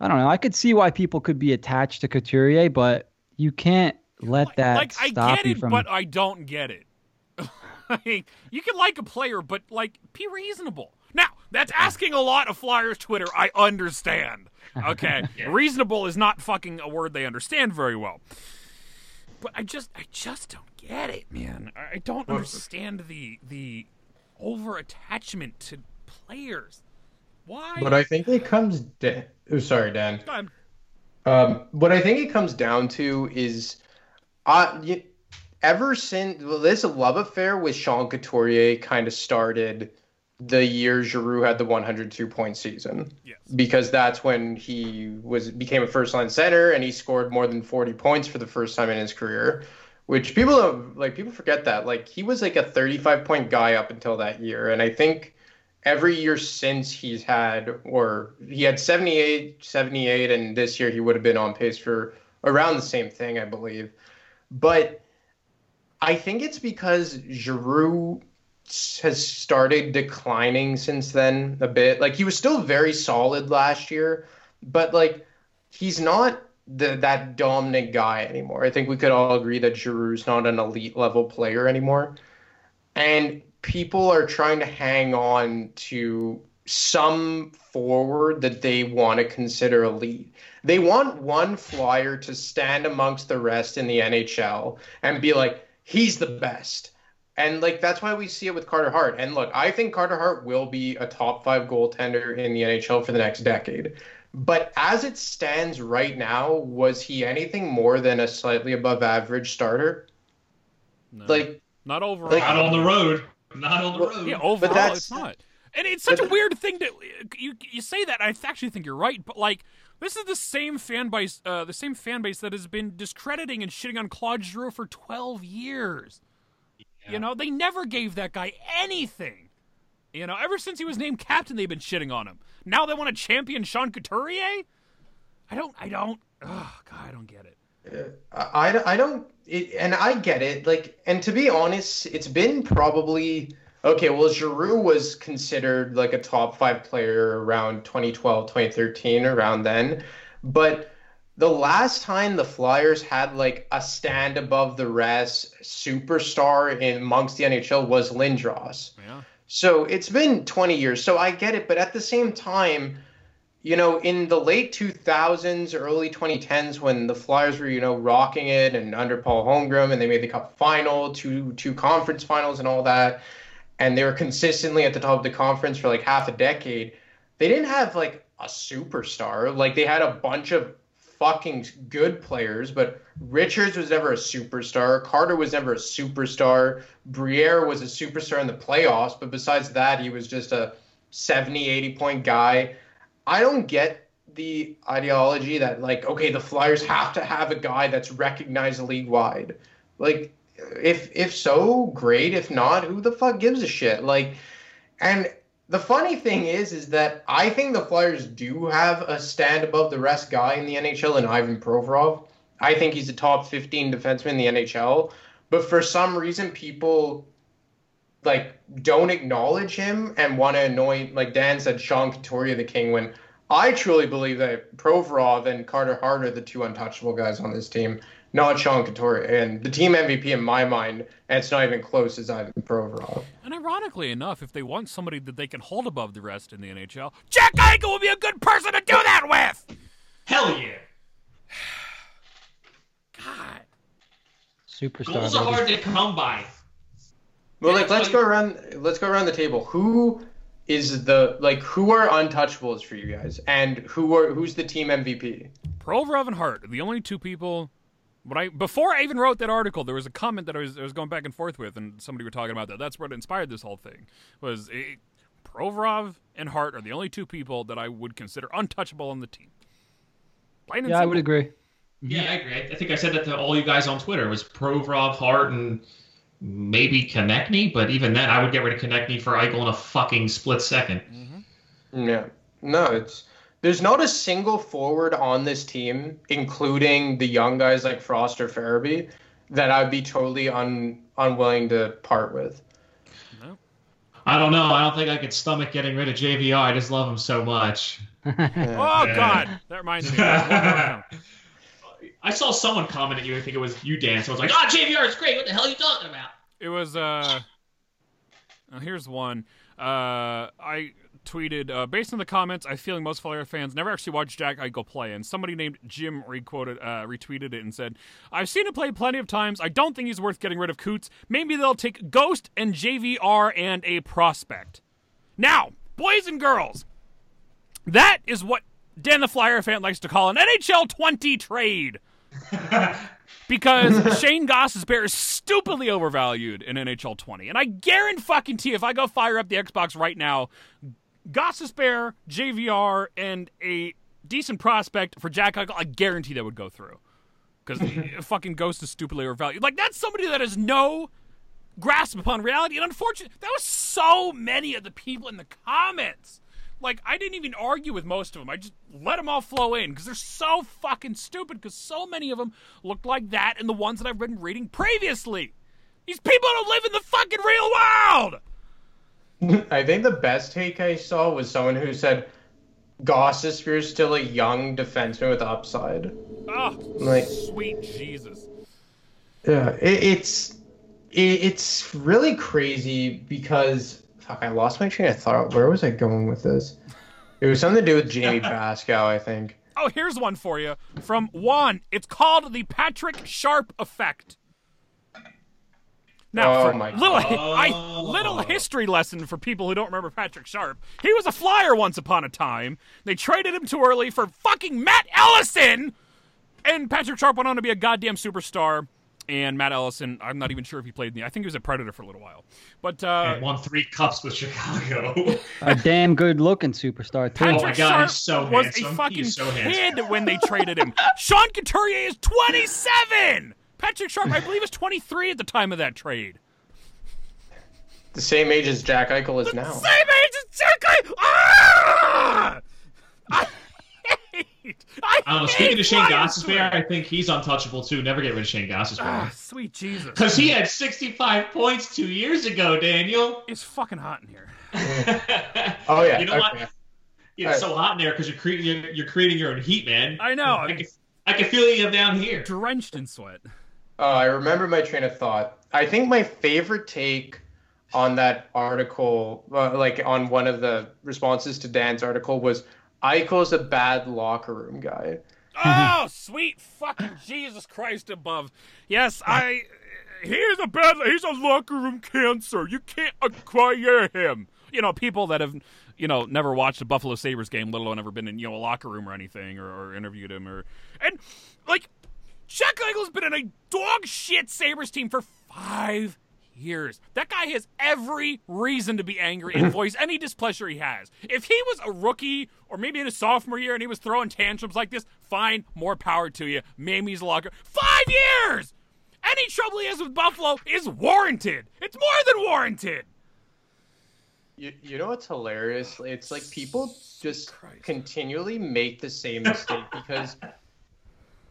I don't know. I could see why people could be attached to Couturier, but you can't let that like I stop get you it, from. but I don't get it. Like, you can like a player, but like be reasonable. Now that's asking a lot of Flyers Twitter. I understand. Okay, reasonable is not fucking a word they understand very well. But I just, I just don't get it, man. I I don't understand the the over attachment to players. Why? But I think it comes. Da- oh, sorry, Dan. Um, what I think it comes down to is, uh, you, ever since well, this love affair with Sean Couturier kind of started the year Giroux had the 102 point season. Yes. Because that's when he was became a first line center and he scored more than 40 points for the first time in his career. Which people don't, like people forget that like he was like a 35 point guy up until that year, and I think every year since he's had or he had 78 78 and this year he would have been on pace for around the same thing i believe but i think it's because Giroux has started declining since then a bit. Like he was still very solid last year but like he's not the, that dominant guy anymore. I think we could all agree that Giroux's not an elite level player anymore. And people are trying to hang on to some forward that they want to consider elite. They want one flyer to stand amongst the rest in the NHL and be like, he's the best. And like that's why we see it with Carter Hart. And look, I think Carter Hart will be a top five goaltender in the NHL for the next decade. But as it stands right now, was he anything more than a slightly above average starter? No. Like not overall. like- Out on the road. not on the road. Yeah, overall, that's- it's not. And it's such but a weird thing that you you say that. I actually think you're right, but like this is the same fan base, uh, the same fan base that has been discrediting and shitting on Claude Giroux for 12 years. You know, they never gave that guy anything. You know, ever since he was named captain, they've been shitting on him. Now they want to champion Sean Couturier. I don't. I don't. Oh God, I don't get it. I, I don't it, and I get it like and to be honest it's been probably okay well Giroux was considered like a top 5 player around 2012 2013 around then but the last time the Flyers had like a stand above the rest superstar in amongst the NHL was Lindros Yeah. so it's been 20 years. So I get it. But at the same time, you know, in the late 2000s, early 2010s, when the Flyers were, you know, rocking it and under Paul Holmgren and they made the cup final, two, two conference finals and all that, and they were consistently at the top of the conference for like half a decade, they didn't have like a superstar. Like they had a bunch of fucking good players, but Richards was never a superstar. Carter was never a superstar. Briere was a superstar in the playoffs, but besides that, he was just a 70, 80 point guy. I don't get the ideology that, like, okay, the Flyers have to have a guy that's recognized league wide. Like, if if so, great. If not, who the fuck gives a shit? Like, and the funny thing is, is that I think the Flyers do have a stand above the rest guy in the NHL and Ivan Provorov. I think he's a top 15 defenseman in the NHL. But for some reason, people like don't acknowledge him and want to annoy. like Dan said, Sean Couturier the king. When I truly believe that Provorov and Carter Hart are the two untouchable guys on this team, not Sean Couturier. And the team MVP in my mind, and it's not even close, is Ivan Provorov. And ironically enough, if they want somebody that they can hold above the rest in the NHL, Jack Eichel will be a good person to do that with. Hell yeah. God. Superstar. Goals are hard to come by. Well, like let's go around. Let's go around the table. Who is the like who are untouchables for you guys, and who are who's the team MVP? Provorov and Hart, are the only two people. When I before I even wrote that article, there was a comment that I was, I was going back and forth with, and somebody were talking about that. That's what inspired this whole thing. Was it, Provorov and Hart are the only two people that I would consider untouchable on the team. Plain and Yeah, I would agree. Yeah, I agree. I think I said that to all you guys on Twitter. It was Provorov, Hart, and maybe Konecny, but even then, I would get rid of Konecny for Eichel in a fucking split second. Mm-hmm. Yeah, no, it's there's not a single forward on this team, including the young guys like Frost or Farabee, that I'd be totally un, unwilling to part with. I don't know. I don't think I could stomach getting rid of JVR. I just love him so much. Oh Yeah. God, that reminds me. One more account. I saw someone comment at you. I think it was you, Dan. So I was like, "Ah, JVR is great. What the hell are you talking about?" It was uh oh, here's one. Uh I tweeted uh, based on the comments, I feel like most Flyer fans never actually watched Jack Eichel play, and somebody named Jim requoted uh, retweeted it and said, "I've seen him play plenty of times. I don't think he's worth getting rid of Coots. Maybe they'll take Ghost and JVR and a prospect." Now, boys and girls, that is what Dan the Flyer fan likes to call an NHL 20 trade because Shane Gostisbehere is stupidly overvalued in NHL 20. And I guarantee fucking if I go fire up the Xbox right now, Gostisbehere, JVR, and a decent prospect for Jack Eichel, I guarantee that would go through. Because fucking Ghost is stupidly overvalued. Like, that's somebody that has no grasp upon reality. And unfortunately, that was so many of the people in the comments. Like, I didn't even argue with most of them. I just let them all flow in because they're so fucking stupid because so many of them looked like that and the ones that I've been reading previously. These people don't live in the fucking real world! I think the best take I saw was someone who said Gostisbehere is still a young defenseman with upside. Oh, Like- sweet Jesus. Yeah, it, it's it, it's really crazy because fuck, I lost my train of thought. Where was I going with this? It was something to do with Jamie Pascal, I think. Oh, here's one for you from Juan. It's called the Patrick Sharp effect. Now, Oh for my little, God. I, little history lesson for people who don't remember Patrick Sharp. He was a flyer once upon a time. They traded him too early for fucking Matt Ellison, and Patrick Sharp went on to be a goddamn superstar. and Matt Ellison. I'm not even sure if he played in the. I think he was a Predator for a little while, but uh, and won three cups with Chicago. A damn good looking superstar too. Oh my Patrick God, Sharp he's so was handsome. a fucking so kid when they traded him. Sean Couturier is 27. Patrick Sharp, I believe, was 23 at the time of that trade. The same age as Jack Eichel is now. Same age as Jack. Eichel. Ah! I hate. I, I don't know. hate Speaking of Shane Ryan Gostisbehere, I think he's untouchable too. Never get rid of Shane Ah, Gostisbehere. sweet Jesus. Because he had 65 points two years ago, Daniel. It's fucking hot in here. Oh yeah. You know okay. what? It's so hot in there because you're creating you're, you're creating your own heat, man. I know. I can, I can feel you down here. Drenched in sweat. Oh, I remember my train of thought. I think my favorite take on that article, uh, like on one of the responses to Dan's article, was Eichel's a bad locker room guy. Oh, sweet fucking Jesus Christ above. Yes, I. He's a bad. He's a locker room cancer. You can't acquire him. You know, people that have, you know, never watched a Buffalo Sabres game, let alone ever been in, you know, a locker room or anything, or, or interviewed him, or and like, Jack Eichel's been in a dog shit Sabres team for five years. That guy has every reason to be angry and voice any displeasure he has. If he was a rookie or maybe in his sophomore year and he was throwing tantrums like this, fine, more power to you. Mamie's locker. Five years! Any trouble he has with Buffalo is warranted. It's more than warranted. You, you know what's hilarious? It's like people just Christ. continually make the same mistake because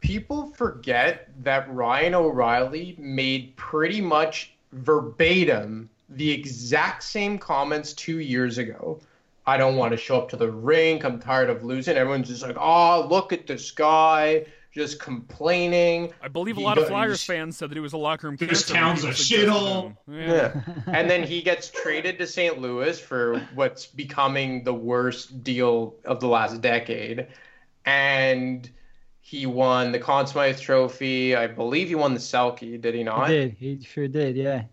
people forget that Ryan O'Reilly made pretty much verbatim the exact same comments two years ago. I don't want to show up to the rink. I'm tired of losing. Everyone's just like, oh, look at this guy just complaining. I believe a He lot of Flyers he's- fans said that he was a locker room This town's a shithole. Yeah. Yeah. and then he gets traded to St. Louis for what's becoming the worst deal of the last decade. And he won the Conn Smythe Trophy. I believe he won the Selke, did he He not? did. He sure did. Yeah.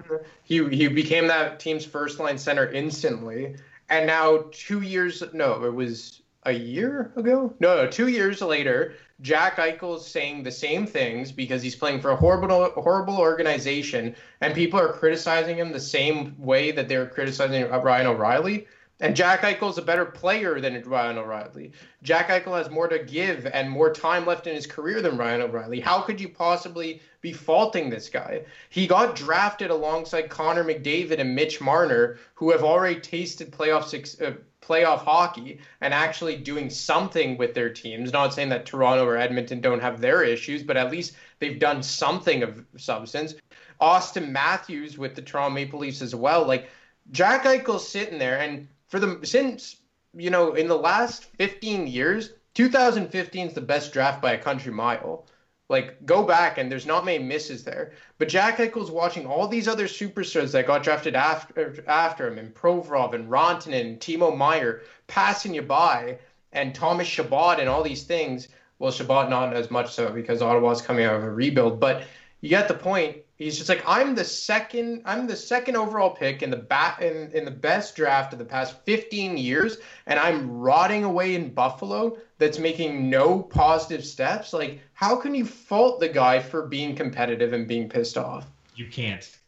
He he became that team's first line center instantly. And now two years no, it was a year ago? No, no, two years later, Jack Eichel's saying the same things because he's playing for a horrible horrible organization and people are criticizing him the same way that they were criticizing Ryan O'Reilly. And Jack Eichel's a better player than Ryan O'Reilly. Jack Eichel has more to give and more time left in his career than Ryan O'Reilly. How could you possibly be faulting this guy? He got drafted alongside Connor McDavid and Mitch Marner, who have already tasted playoff six, uh, playoff hockey and actually doing something with their teams. Not saying that Toronto or Edmonton don't have their issues, but at least they've done something of substance. Auston Matthews with the Toronto Maple Leafs as well. Like Jack Eichel's sitting there, and for the since you know in the last 15 years, 2015 is the best draft by a country mile. Like go back and there's not many misses there. But Jack Eichel's watching all these other superstars that got drafted after after him, and Provorov and Rantanen and Timo Meier passing you by, and Thomas Chabot and all these things. Well, Chabot not as much so because Ottawa's coming out of a rebuild, but you get the point. He's just like I'm the second I'm the second overall pick in the bat in, in the best draft of the past 15 years and I'm rotting away in Buffalo that's making no positive steps. Like how can you fault the guy for being competitive and being pissed off? You can't.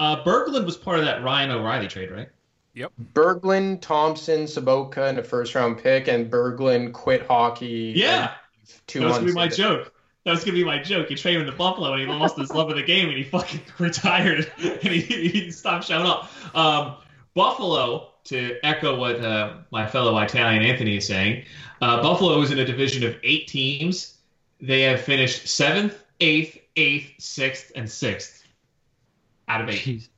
Uh, Berglund was part of that Ryan O'Reilly trade, right? Yep. Berglund, Thompson, Sobotka and a first round pick and Berglund quit hockey. Yeah, two that was months gonna be my into- joke. That was gonna be my joke. You traded him to Buffalo and he lost his love of the game and he fucking retired and he, he stopped showing up. Um, Buffalo, to echo what uh, my fellow Italian Anthony is saying, uh, Buffalo is in a division of eight teams. They have finished seventh, eighth, eighth, sixth, and sixth out of eight. Jeez.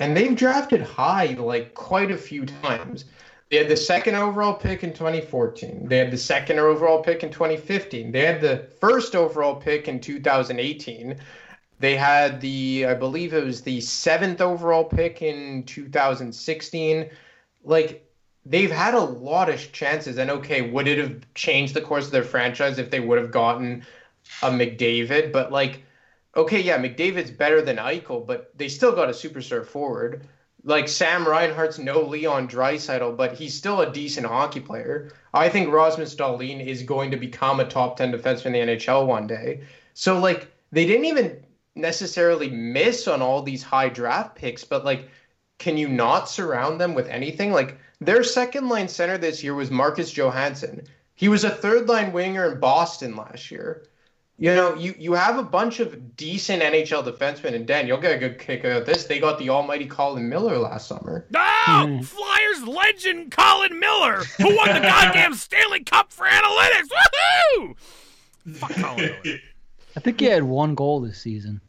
And they've drafted high like quite a few times. They had the second overall pick in 2014. They had the second overall pick in 2015. They had the first overall pick in 2018. They had the, I believe it was the seventh overall pick in 2016. Like, they've had a lot of chances. And okay, would it have changed the course of their franchise if they would have gotten a McDavid? But like, okay, yeah, McDavid's better than Eichel, but they still got a superstar forward. Like Sam Reinhart's no Leon Draisaitl, but he's still a decent hockey player. I think Rasmus Dahlin is going to become a top 10 defenseman in the NHL one day. So like they didn't even necessarily miss on all these high draft picks, but like can you not surround them with anything? Like their second line center this year was Marcus Johansson. He was a third line winger in Boston last year. You know, you, you have a bunch of decent NHL defensemen, and Dan, you'll get a good kick out of this. They got the almighty Colin Miller last summer. No! Hmm. Flyers legend Colin Miller, who won the goddamn Stanley Cup for analytics. Woohoo! Fuck Colin Miller. I think he had one goal this season.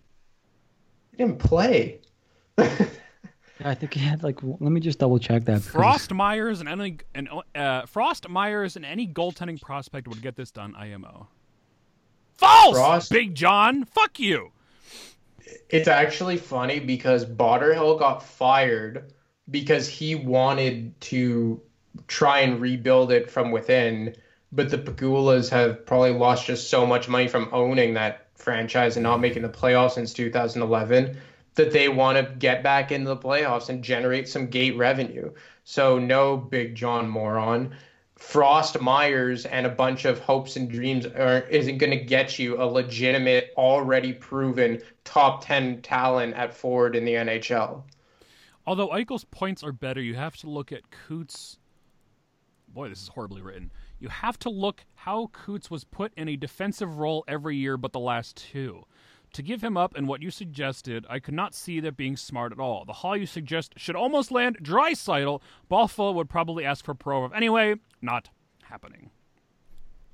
He didn't play. I think he had like. Let me just double check that. because- Frost Myers and any and uh, Frost Myers and any goaltending prospect would get this done. IMO. False, Frost- Big John. Fuck you. It's actually funny because Botterill got fired because he wanted to try and rebuild it from within, but the Pegulas have probably lost just so much money from owning that franchise and not making the playoffs since 2011 that they want to get back into the playoffs and generate some gate revenue. So no Big John moron. Frost Myers and a bunch of hopes and dreams are, isn't going to get you a legitimate, already proven top 10 talent at forward in the NHL. Although Eichel's points are better, you have to look at Coots. Boy, this is horribly written. You have to look how Coots was put in a defensive role every year but the last two. To give him up and what you suggested, I could not see that being smart at all. The haul you suggest should almost land Draisaitl. Buffalo would probably ask for Provorov anyway. Not happening.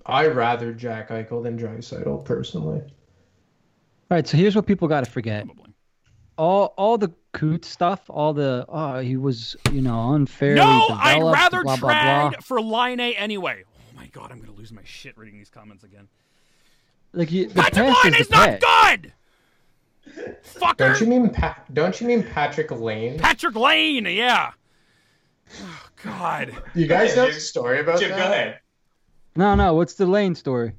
I rather Jack Eichel than Draisaitl personally. All right, so here's what people got to forget. Probably. All all the Coots stuff, all the oh he was you know unfairly No, I'd rather blah, blah, blah. for Line A anyway. Oh my god, I'm gonna lose my shit reading these comments again. Like you, the Patrick past Line is is not past. good. Don't you mean pa- don't you mean Patrick Lane? Patrick Lane, yeah. Oh god. You guys know Jim- the story about Jim, that? go ahead. No, no. What's the Lane story?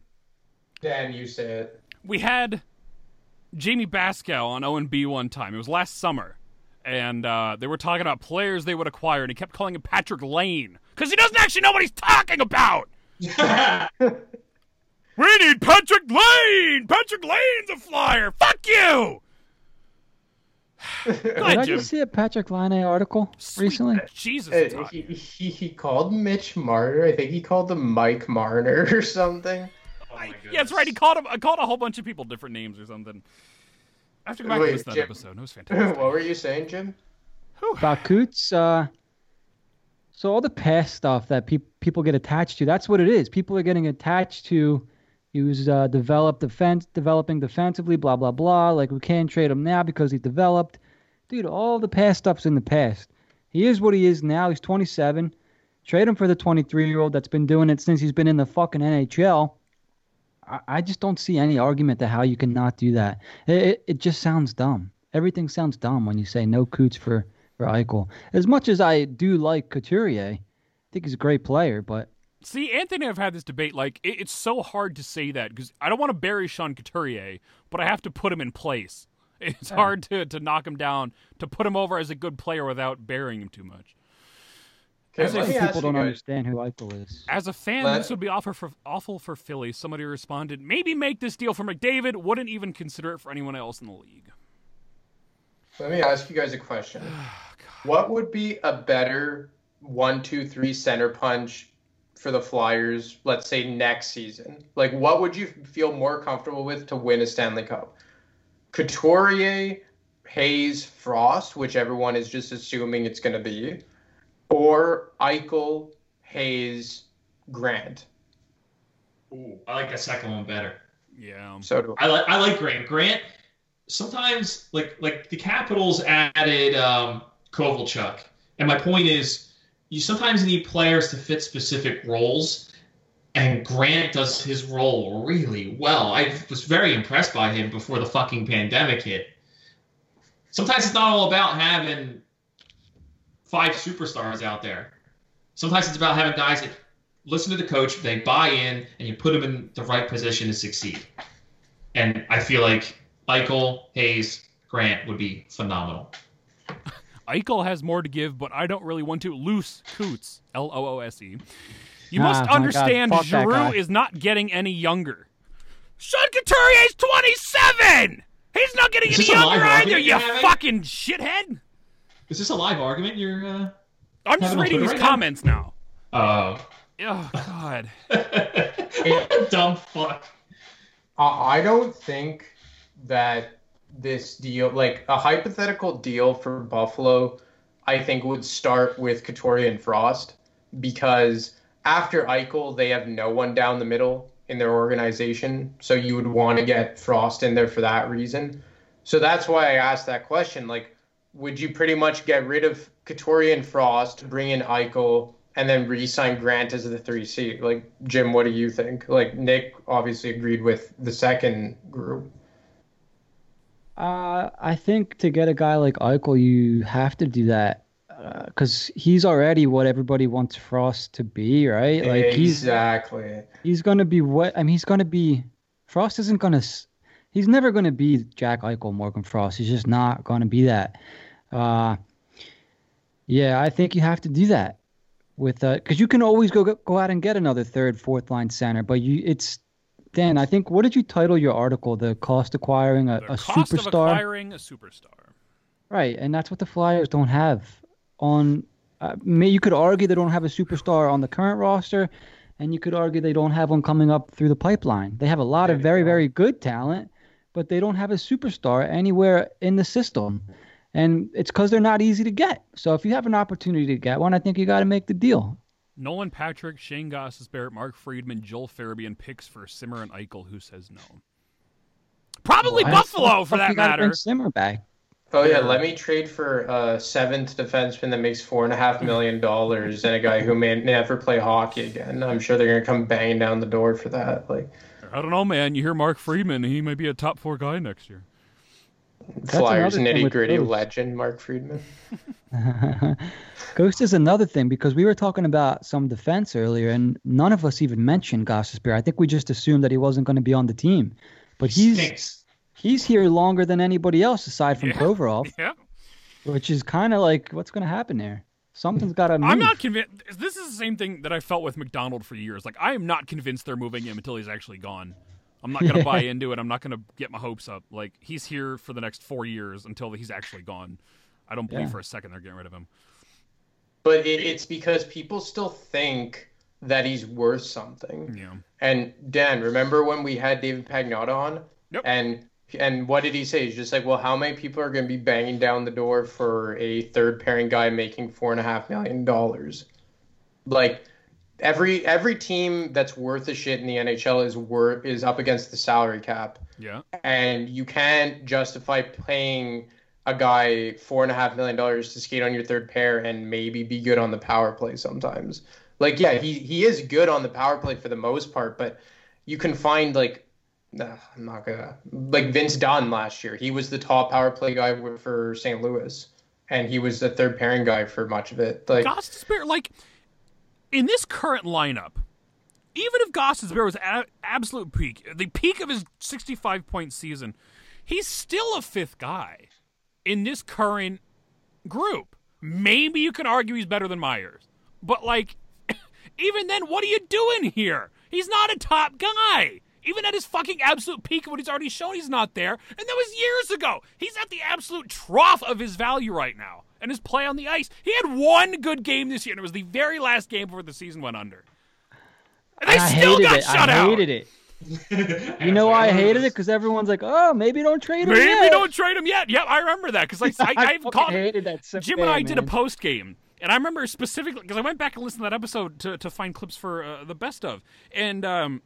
Dan, you say it. we had Jamie Bascow on O&B one time. It was last summer. And uh, they were talking about players they would acquire, and he kept calling him Patrick Lane. Because he doesn't actually know what he's talking about! We need Patrick Lane! Patrick Lane's a flyer! Fuck you! Did I just see a Patrick Line article Sweet recently? Jesus. Uh, he, he he called Mitch Marner. I think he called him Mike Marner or something. Oh my yeah, that's right. He called him. I called a whole bunch of people different names or something. I have to go back Wait, to that Jim- episode. It was fantastic. what were you saying, Jim? About Coots, uh, so all the past stuff that peop people get attached to, that's what it is. People are getting attached to. He was uh, developed defense, developing defensively, blah blah blah. Like we can't trade him now because he developed. Dude, all the past stuff's in the past. He is what he is now. He's 27. Trade him for the 23 year old that's been doing it since he's been in the fucking NHL. I, I just don't see any argument to how you cannot do that. It, it, it just sounds dumb. Everything sounds dumb when you say no Coots for for Eichel. As much as I do like Couturier, I think he's a great player, but See, Anthony and I've had this debate. Like, it, it's so hard to say that because I don't want to bury Sean Couturier, but I have to put him in place. It's hard to, to knock him down, to put him over as a good player without burying him too much. As I if let me think ask people don't guys- understand who Eichel is. As a fan, Let- this would be awful for, awful for Philly. Somebody responded, maybe make this deal for McDavid, wouldn't even consider it for anyone else in the league. Let me ask you guys a question. What would be a better one, two, three center punch for the Flyers, let's say next season? Like, what would you feel more comfortable with to win a Stanley Cup? Couturier, Hayes, Frost, which everyone is just assuming it's going to be, or Eichel, Hayes, Grant. Ooh, I like that second one better. Yeah. So do I like I like Grant. Grant sometimes like like the Capitals added um, Kovalchuk, and my point is you sometimes need players to fit specific roles, and Grant does his role really well. I was very impressed by him before the fucking pandemic hit. Sometimes it's not all about having five superstars out there. Sometimes it's about having guys that listen to the coach, they buy in, and you put them in the right position to succeed. And I feel like Eichel Hayes, Grant would be phenomenal. Eichel has more to give, but I don't really want to. Loose Coots, L O O S E. You Ah, must my God, understand, fuck Giroux is not getting any younger. Sean Couturier's 27. He's not getting Is any this a live younger either. You having? fucking shithead. Is this a live argument? You're. Uh... I'm just reading Twitter these right comments now. Oh. Oh God. what a dumb fuck. I I don't think that this deal, like a hypothetical deal for Buffalo, I think would start with Couturier and Frost because after Eichel, they have no one down the middle in their organization. So you would want to get Frost in there for that reason. So that's why I asked that question. Like, would you pretty much get rid of Couturier and Frost, bring in Eichel, and then re-sign Grant as the three C? Like, Jim, what do you think? Like, Nick obviously agreed with the second group. Uh, I think to get a guy like Eichel, you have to do that because he's already what everybody wants Frost to be, right? Like exactly. he's gonna be what I mean. He's gonna be Frost isn't gonna. He's never gonna be Jack Eichel, Morgan Frost. He's just not gonna be that. Uh, yeah, I think you have to do that with uh, because you can always go go out and get another third, fourth line center, but you it's. Dan, I think what did you title your article? The cost acquiring a, The a cost of superstar. acquiring a superstar. Right, and that's what the Flyers don't have on. Uh, may, you could argue they don't have a superstar on the current roster, and you could argue they don't have one coming up through the pipeline. They have a lot of There you very, go. very good talent, but they don't have a superstar anywhere in the system, and it's because they're not easy to get. So if you have an opportunity to get one, I think you got to make the deal. Nolan Patrick, Shane Gostisbehere, Mark Friedman, Joel Farabee, and picks for Simmer and Eichel. Who says no? Probably Why- Buffalo, for that matter. Bring Simmer back. Oh yeah, let me trade for a seventh defenseman that makes four and a half million dollars and a guy who may never play hockey again. I'm sure they're gonna come banging down the door for that. Like I don't know, man. You hear Mark Friedman, he might be a top four guy next year. Flyers another nitty gritty legend Mark Friedman. Ghost is another thing because we were talking about some defense earlier, and none of us even mentioned Gostisbehere. I think we just assumed that he wasn't going to be on the team, but he's Stinks. he's here longer than anybody else aside from Yeah. Provorov, Yeah. which is kind of like what's going to happen there. Something's got to. I'm not convinced. This is the same thing that I felt with MacDonald for years. Like, I am not convinced they're moving him until he's actually gone. I'm not going to buy into it. I'm not going to get my hopes up. Like, he's here for the next four years until he's actually gone. I don't believe Yeah. for a second they're getting rid of him. But it, it's because people still think that he's worth something. Yeah. And Dan, remember when we had David Pagnotta on? Yep. And and what did he say? He's just like, well, how many people are going to be banging down the door for a third pairing guy making four and a half million dollars? Like every every team that's worth a shit in the NHL is worth is up against the salary cap, Yeah. and you can't justify paying a guy four and a half million dollars to skate on your third pair and maybe be good on the power play sometimes. Like, yeah, he he is good on the power play for the most part, but you can find like, I'm not gonna like Vince Dunn last year. He was the top power play guy for St. Louis, and he was the third pairing guy for much of it. Like, Gostisbehere, like in this current lineup, even if Gostisbehere was at absolute peak, the peak of his 65 point season, he's still a fifth guy in this current group. Maybe you can argue he's better than Myers, but like, even then, what are you doing here? He's not a top guy. Even at his fucking absolute peak of what he's already shown, he's not there. And that was years ago. He's at the absolute trough of his value right now and his play on the ice. He had one good game this year, and it was the very last game before the season went under. And they I still hated got it. shut I out. hated it. You know why I hated it? Because everyone's like, "Oh, maybe don't trade him." Maybe yet." don't trade him yet. Yep, I remember that because I, I, I I've called hated that Jim and I bad, did a post game, and I remember specifically because I went back and listened to that episode to, to find clips for uh, the best of, and um,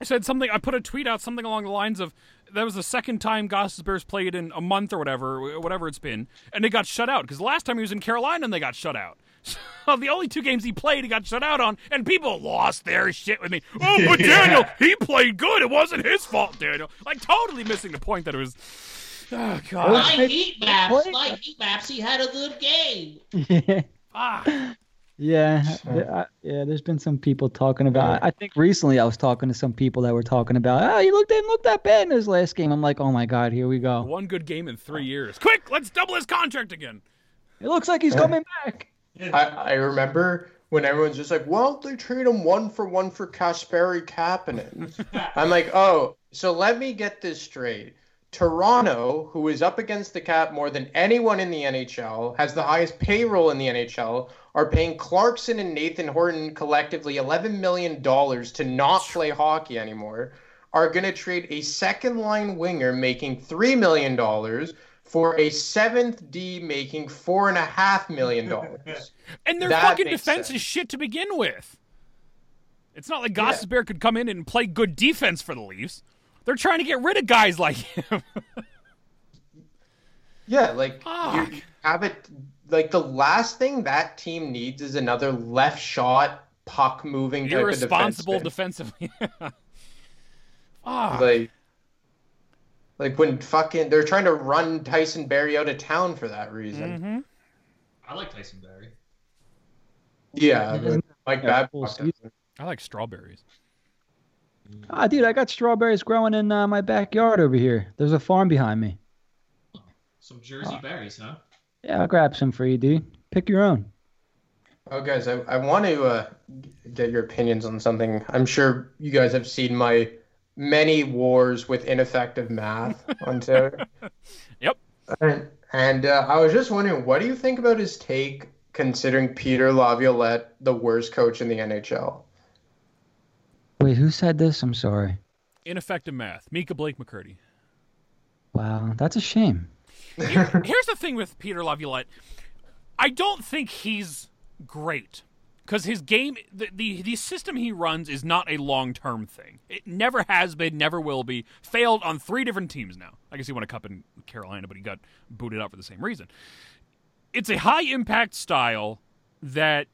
I said something. I put a tweet out something along the lines of that was the second time Gostisbehere's played in a month or whatever, whatever it's been, and they got shut out because the last time he was in Carolina and they got shut out. So the only two games he played, he got shut out on, and people lost their shit with me. Oh, but Daniel, he played good. It wasn't his fault, Daniel. Like totally missing the point that it was. Oh God. Well, Like heat maps, Play- like heat maps, he had a good game. Ah. Yeah, th- I- yeah. There's been some people talking about. I think recently I was talking to some people that were talking about. Oh, he looked didn't look that bad in his last game. I'm like, oh my god, here we go. One good game in three years. Quick, let's double his contract again. It looks like he's coming back. I, I remember when everyone's just like, why don't they trade him one for one for Kasperi Kapanen? I'm like, oh, so let me get this straight. Toronto, who is up against the cap more than anyone in the NHL, has the highest payroll in the NHL, are paying Clarkson and Nathan Horton collectively $11 million to not play hockey anymore, are going to trade a second line winger making $3 million for a seventh D making $4.5 million. And their That fucking defense sense. is shit to begin with. It's not like Yeah. Gostisbehere could come in and play good defense for the Leafs. They're trying to get rid of guys like him. Yeah, like Fuck. you have it. Like the last thing that team needs is another left shot, puck moving Irresponsible of defenseman. defensively. Fuck. Like, like when fucking they're trying to run Tyson Barrie out of town for that reason. Mhm. I like Tyson Barrie. Yeah, He like have that. full season. I like strawberries. Ah, dude, I got strawberries growing in uh, my backyard over here. There's a farm behind me. Some Jersey berries, huh? Yeah, I'll grab some for you, dude. Pick your own. Oh, guys, I, I want to uh, get your opinions on something. I'm sure you guys have seen my many wars with ineffective math on Twitter. Yep. And, and uh, I was just wondering, what do you think about his take considering Peter Laviolette the worst coach in the NHL? Wait, who said this? I'm sorry. Ineffective math. Micah Blake McCurdy. Wow, that's a shame. Here- here's the thing with Peter Laviolette. I don't think he's great because his game, the, the the system he runs, is not a long term thing. It never has been, never will be. Failed on three different teams now. I guess he won a cup in Carolina, but he got booted out for the same reason. It's a high impact style that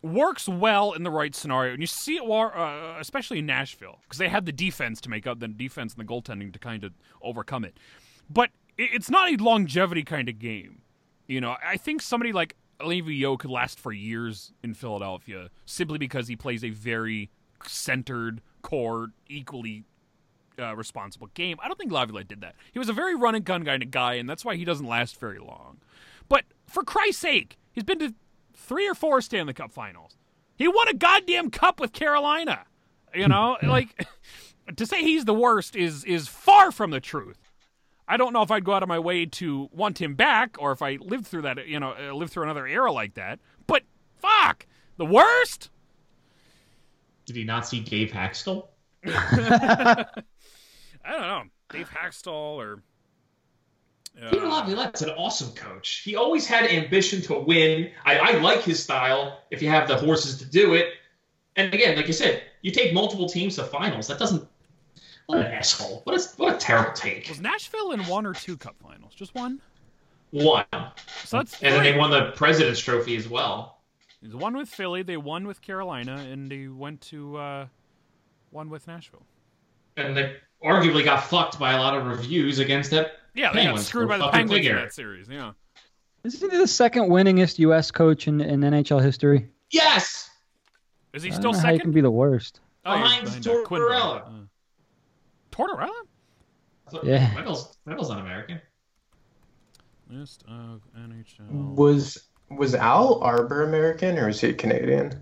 works well in the right scenario, and you see it, uh, especially in Nashville, because they had the defense to make up the defense and the goaltending to kind of overcome it. But it- it's not a longevity kind of game. You know, I think somebody like Yo could last for years in Philadelphia simply because he plays a very centered, core, equally uh, responsible game. I don't think Laviolette did that. He was a very run and gun kind of guy, and that's why he doesn't last very long. But for Christ's sake, he's been to three or four Stanley Cup finals. He won a goddamn cup with Carolina. You know, like to say he's the worst is is far from the truth. I don't know if I'd go out of my way to want him back, or if I lived through that, you know, uh, lived through another era like that. But fuck, the worst. Did he not see Dave Hakstol? I don't know, Dave Hakstol or. uh, Peter Laviolette's an awesome coach. He always had ambition to win. I, I like his style if you have the horses to do it. And again, like you said, you take multiple teams to finals. That doesn't. What an asshole. What a, what a terrible take. was Nashville in one or two Cup finals? Just one. One. So that's And then they won the President's Trophy as well. They won with Philly, they won with Carolina, and they went to uh, one with Nashville. And they arguably got fucked by a lot of reviews against that. Yeah, they got screwed by the fucking Penguins in that series. Yeah. Isn't he the second winningest U.S. coach in, in NHL history? Yes! Is he I still don't know how you can be the worst. Oh, he's Behind behind, uh, Quenville. Tortorella. Uh, Tortorella? Yeah. Reynolds, Reynolds not American. List of NHL. Was was Al Arbour American or was he Canadian?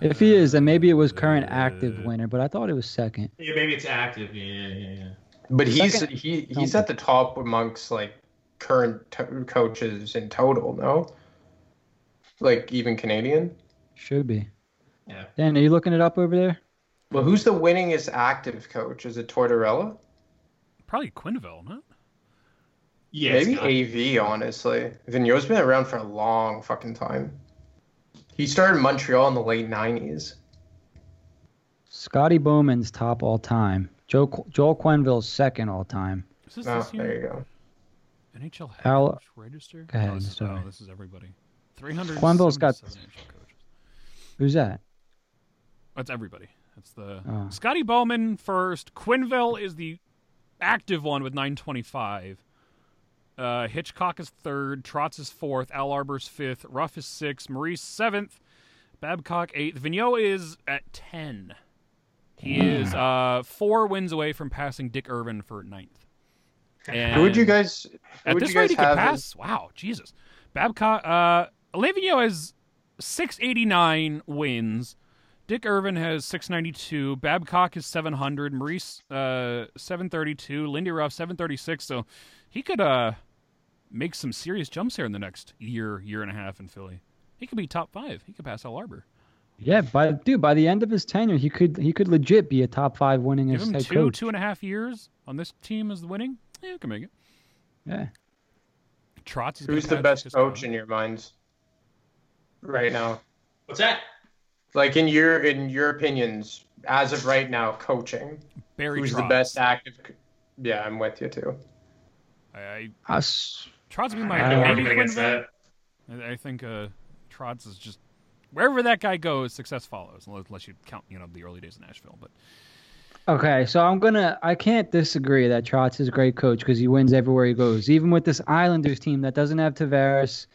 If he is, then maybe it was current active winner, but I thought it was second. Yeah, maybe it's active. Yeah, yeah, yeah. But he's Second- he he's at the top amongst like current to- coaches in total. No, like even Canadian. Should be. Yeah. Dan, are you looking it up over there? Well, who's the winningest active coach? Is it Tortorella? Probably Quenville, not? Yeah, Maybe AV. Honestly, Vigneault's been around for a long fucking time. He started in Montreal in the late '90s. Scotty Bowman's top all time. Joe Joel Quenville's second all time. Is this Oh, this there you go. NHL head Al- coach register? Go ahead, Oh, this, is, sorry. oh, this is everybody. 300. Quenville's got- NHL coaches. Who's that? That's everybody. That's the Oh. Scotty Bowman first. Quenville is the active one with 925. Uh, Hitchcock is third. Trotz is fourth. Al Arbour's fifth. Ruff is sixth. Maurice seventh. Babcock eighth. Vigneault is at ten. He is uh, four wins away from passing Dick Irvin for ninth. And Who would you guys? Who At would this you rate, guys he could pass. as- Wow, Jesus. Babcock. Uh, Alain has 689 wins. Dick Irvin has 692. Babcock is 700. Maurice uh, 732. Lindy Ruff 736. So he could uh make some serious jumps here in the next year, year and a half in Philly. He could be top five. He could pass Al Arbour. Yeah, by dude, by the end of his tenure, he could he could legit be a top five winningest Give him head two, coach. two and a half years on this team as the winning. Yeah, he can make it. Yeah. Trotz Who's the best coach in your minds right now? What's that? Like in your in your opinions, as of right now, coaching. Barry Who's Trotz. the best active? co- Yeah, I'm with you too. I, I Us. Trotz be my I have no maybe against that. I, I think uh, Trotz is just wherever that guy goes, success follows. Unless unless you count, you know, the early days of Nashville. But Okay, so I'm gonna. I can't disagree that Trotz is a great coach because he wins everywhere he goes. Even with this Islanders team that doesn't have Tavares,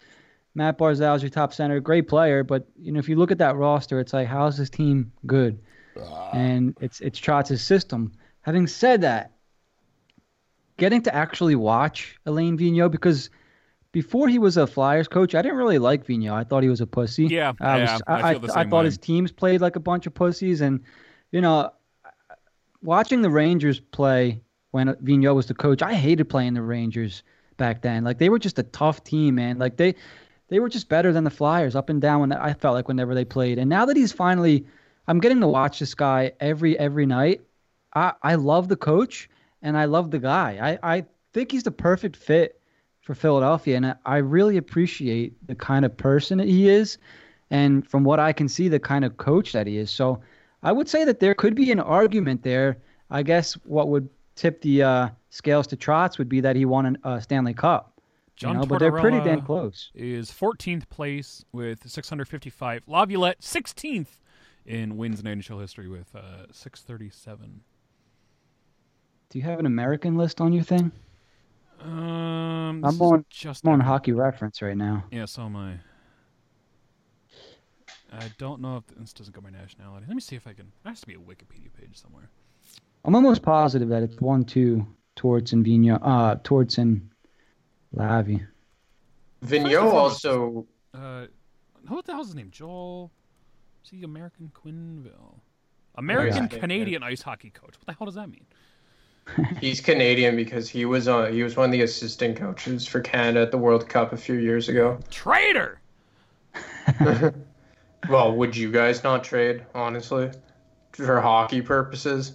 Matt Barzal's your top center, great player. But you know, if you look at that roster, it's like, how's this team good? Ah. And it's it's Trotz's system. Having said that, getting to actually watch Alain Vigneault because before he was a Flyers coach, I didn't really like Vigneault. I thought he was a pussy. Yeah, I, yeah, was, I I, feel the I thought way. his teams played like a bunch of pussies, and you know, watching the Rangers play when Vigneault was the coach, I hated playing the Rangers back then. Like they were just a tough team, man. Like they they were just better than the Flyers up and down when I felt like whenever they played. And now that he's finally I'm getting to watch this guy every every night. I I love the coach and I love the guy. I I think he's the perfect fit for Philadelphia and I, I really appreciate the kind of person he is and from what I can see the kind of coach that he is. So I would say that there could be an argument there. I guess what would tip the uh, scales to Trotz would be that he won a uh, Stanley Cup. John you know, but they're pretty damn close. is 14th place with 655. Laviolette 16th in wins in NHL history with uh, 637. Do you have an American list on your thing? Um, I'm on- just I'm on hockey reference right now. Yeah, so am I. I don't know if this doesn't go by nationality. Let me see if I can. There has to be a Wikipedia page somewhere. I'm almost positive that it's one two Torts and uh, Torts and Lavi. Vigneault also Uh, what the hell's his name? Joel. Is he American Quenville? American Yeah. Canadian ice hockey coach. What the hell does that mean? he's Canadian because he was on he was one of the assistant coaches for Canada at the World Cup a few years ago. Traitor. Well, would you guys not trade, honestly, for hockey purposes?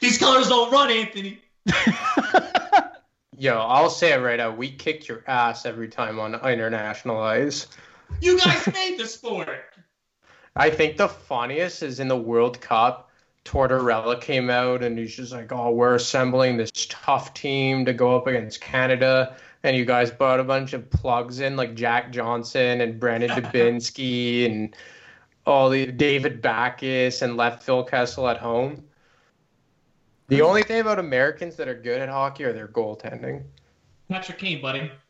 These colors don't run, Anthony. Yo, I'll say it right out. We kicked your ass every time on international ice. You guys made the sport. I think the funniest is in the World Cup. Tortorella came out and he's just like, "Oh, we're assembling this tough team to go up against Canada." And you guys brought a bunch of plugs in like Jack Johnson and Brandon Dubinsky and all the David Backes and left Phil Kessel at home. The only thing about Americans that are good at hockey are their goaltending. Patrick Kane, buddy.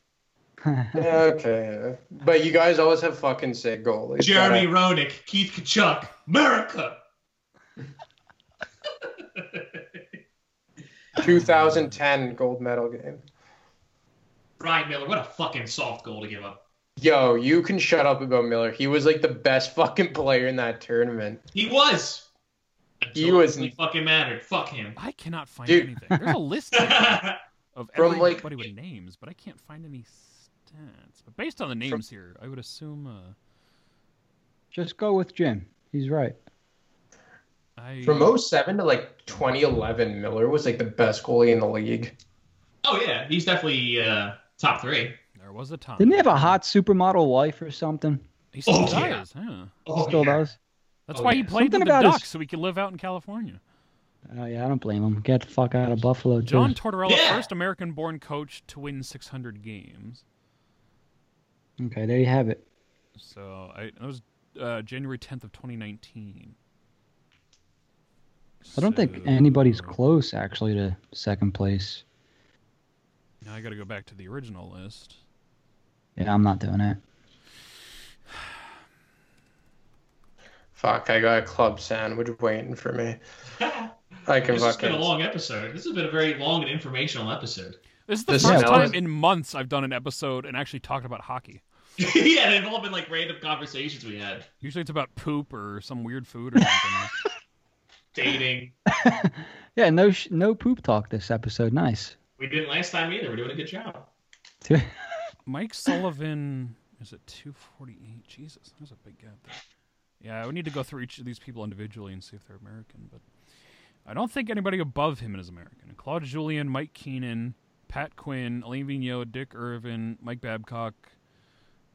Okay, but you guys always have fucking sick goalies. Jeremy Roenick, Keith Tkachuk, America. 2010 gold medal game. Ryan Miller, what a fucking soft goal to give up. Yo, you can shut up about Miller. He was like the best fucking player in that tournament. He was. He Until was- really fucking mattered. Fuck him. I cannot find Dude. anything. There's a list of From, like- everybody with names, but I can't find any stats. But based on the names here, I would assume uh, Just go with Jim. He's right. I From 07 to like 2011, Miller was like the best goalie in the league. oh yeah, he's definitely uh, top three. there was a time. Didn't he have a hot supermodel wife or something? He still Oh, yeah. does. Huh? Oh, Still yeah. does. That's Oh, why yeah. he played Something with the about his- Ducks, so he could live out in California. Oh yeah, I don't blame him. Get the fuck out of Buffalo, too. John Tortorella, Yeah. first American-born coach to win 600 games. Okay, there you have it. So I that was uh, January 10th of 2019. I don't think anybody's close actually to second place. Now I got to go back to the original list. Yeah, I'm not doing it. Fuck, I got a club sandwich waiting for me. I can This has been a long episode. This has been a very long and informational episode. This is the The first smell time in months I've done an episode and actually talked about hockey. yeah, they've all been like random conversations we had. Usually it's about poop or some weird food or something. Dating. Yeah, no sh- no poop talk this episode. Nice. We didn't last time either. We're doing a good job. Mike Sullivan is at 248. Jesus, there's a big gap there. Yeah, we need to go through each of these people individually and see if they're American, but I don't think anybody above him is American. Claude Julien, Mike Keenan, Pat Quinn, Alain Vigneault, Dick Irvin, Mike Babcock,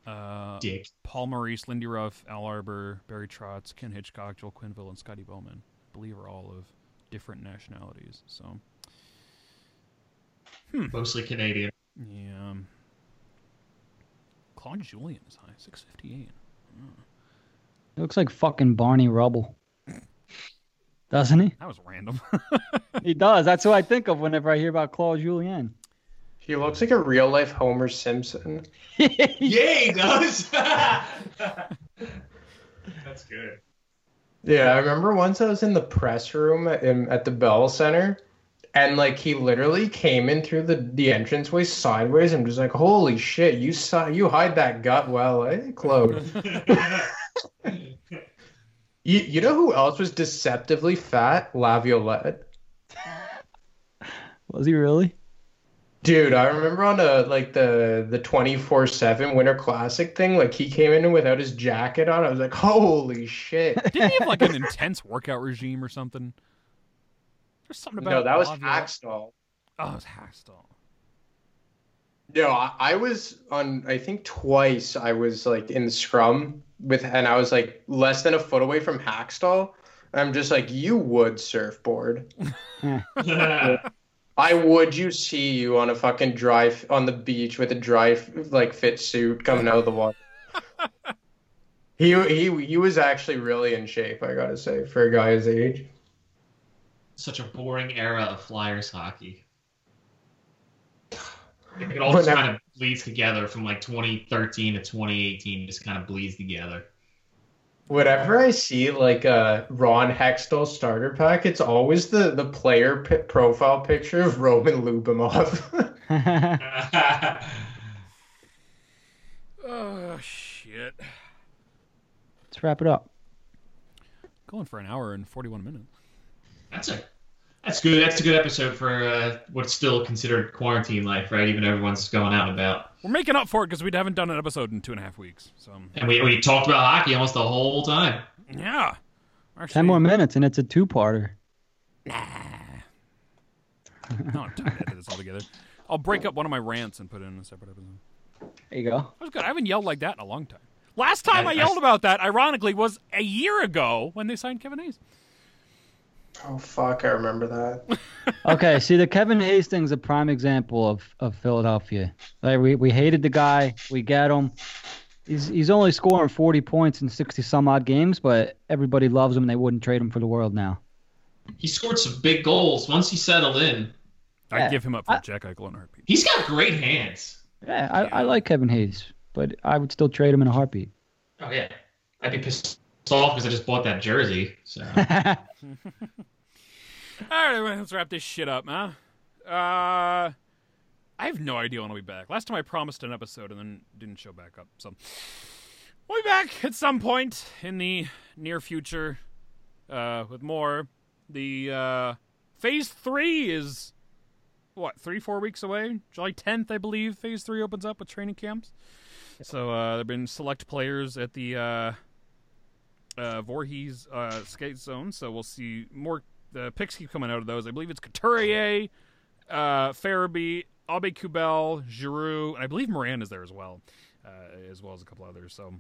uh, Dick. Paul Maurice, Lindy Ruff, Al Arbour, Barry Trotz, Ken Hitchcock, Joel Quenville, and Scotty Bowman. I believe are all of different nationalities. So Mostly Canadian. yeah, Claude Julien is high, six fifty eight. It looks like fucking Barney Rubble. Doesn't he? That was random. He does. That's who I think of whenever I hear about Claude Julien. He looks like a real life Homer Simpson. yeah, he does. That's good. Yeah, I remember once I was in the press room in, at the Bell Center, and like he literally came in through the the entranceway sideways and was like, "Holy shit, you saw you hide that gut well, eh, Claude?" You you know who else was deceptively fat? Laviolette. Was he really? Dude, I remember on a like the the twenty four seven Winter Classic thing, like he came in without his jacket on. I was like, "Holy shit!" Didn't he have like an intense workout regime or something? There's something about No, that was Laviolette- Hakstol. Oh, it was Hakstol. No, I, I was on. I think twice I was like in the scrum with, and I was like less than a foot away from Hakstol. I'm just like, you would surfboard. I would. You see you on a fucking dry on the beach with a dry like fit suit coming out of the water. he he he was actually really in shape. I gotta say for a guy his age. Such a boring era of Flyers hockey. It all just kind of bleeds together from like 2013 to 2018. Just kind of bleeds together. Whenever I see like a Ron Hextall starter pack, it's always the the player pi profile picture of Roman Lyubimov. Oh shit! Let's wrap it up. Going for an hour and forty one minutes. That's a that's good. That's a good episode for uh, what's still considered quarantine life, right? Even everyone's going out and about. We're making up for it because we haven't done an episode in two and a half weeks. So And we, we talked about hockey almost the whole time. yeah, Actually, Ten more minutes and it's a two-parter. No, I'm tired to edit this all together. I'll break up one of my rants and put it in a separate episode. There you go. That was good. I haven't yelled like that in a long time. Last time I, I- I- yelled about that, ironically, was a year ago when they signed Kevin Hayes. Oh fuck, I remember that. Okay, see the Kevin Hastings a prime example of, of Philadelphia. Like we, we hated the guy, we get him. He's he's only scoring forty points in sixty some odd games, but everybody loves him and they wouldn't trade him for the world now. He scored some big goals once he settled in. I'd Yeah. give him up for I- Jack Eichel in a heartbeat. He's got great hands. Yeah, I, I like Kevin Hayes, but I would still trade him in a heartbeat. Oh yeah, I'd be pissed off because I just bought that jersey. So All right, everyone. let's wrap this shit up, huh? Uh, I have no idea when I'll be back. Last time I promised an episode and then didn't show back up. So we'll be back at some point in the near future uh, with more. The uh, phase three is what three, four weeks away. July 10th, I believe. Phase three opens up with training camps. So uh, there've been select players at the uh, uh, Voorhees uh, skate zone. So we'll see more. The picks keep coming out of those. I believe it's Couturier, uh, Farabee, Aube-Kubel, Giroux, and I believe Morin is there as well, uh, as well as a couple others. So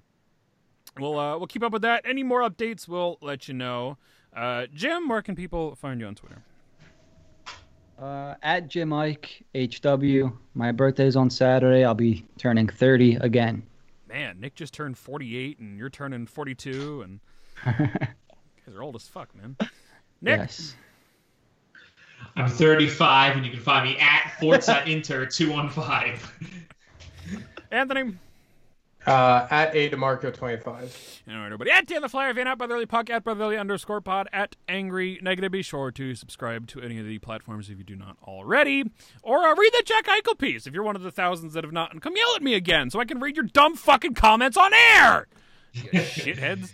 we'll uh, we'll keep up with that. Any more updates, we'll let you know. Uh, Jim, where can people find you on Twitter? Uh, at Jim Ike HW. My birthday's on Saturday. I'll be turning 30 again. Man, Nick just turned 48, and you're turning 42, and you guys are old as fuck, man. Nick, Yes. I'm 35, and you can find me at Forza Inter 215. Anthony, Uh, at a demarco twenty five. All right, everybody. At Dan the Flyer fan, at Brotherly Puck, at Brotherly underscore pod, at Angry Negative. Be sure to subscribe to any of the platforms if you do not already. Or uh, read the Jack Eichel piece if you're one of the thousands that have not. And come yell at me again so I can read your dumb fucking comments on air. You shitheads.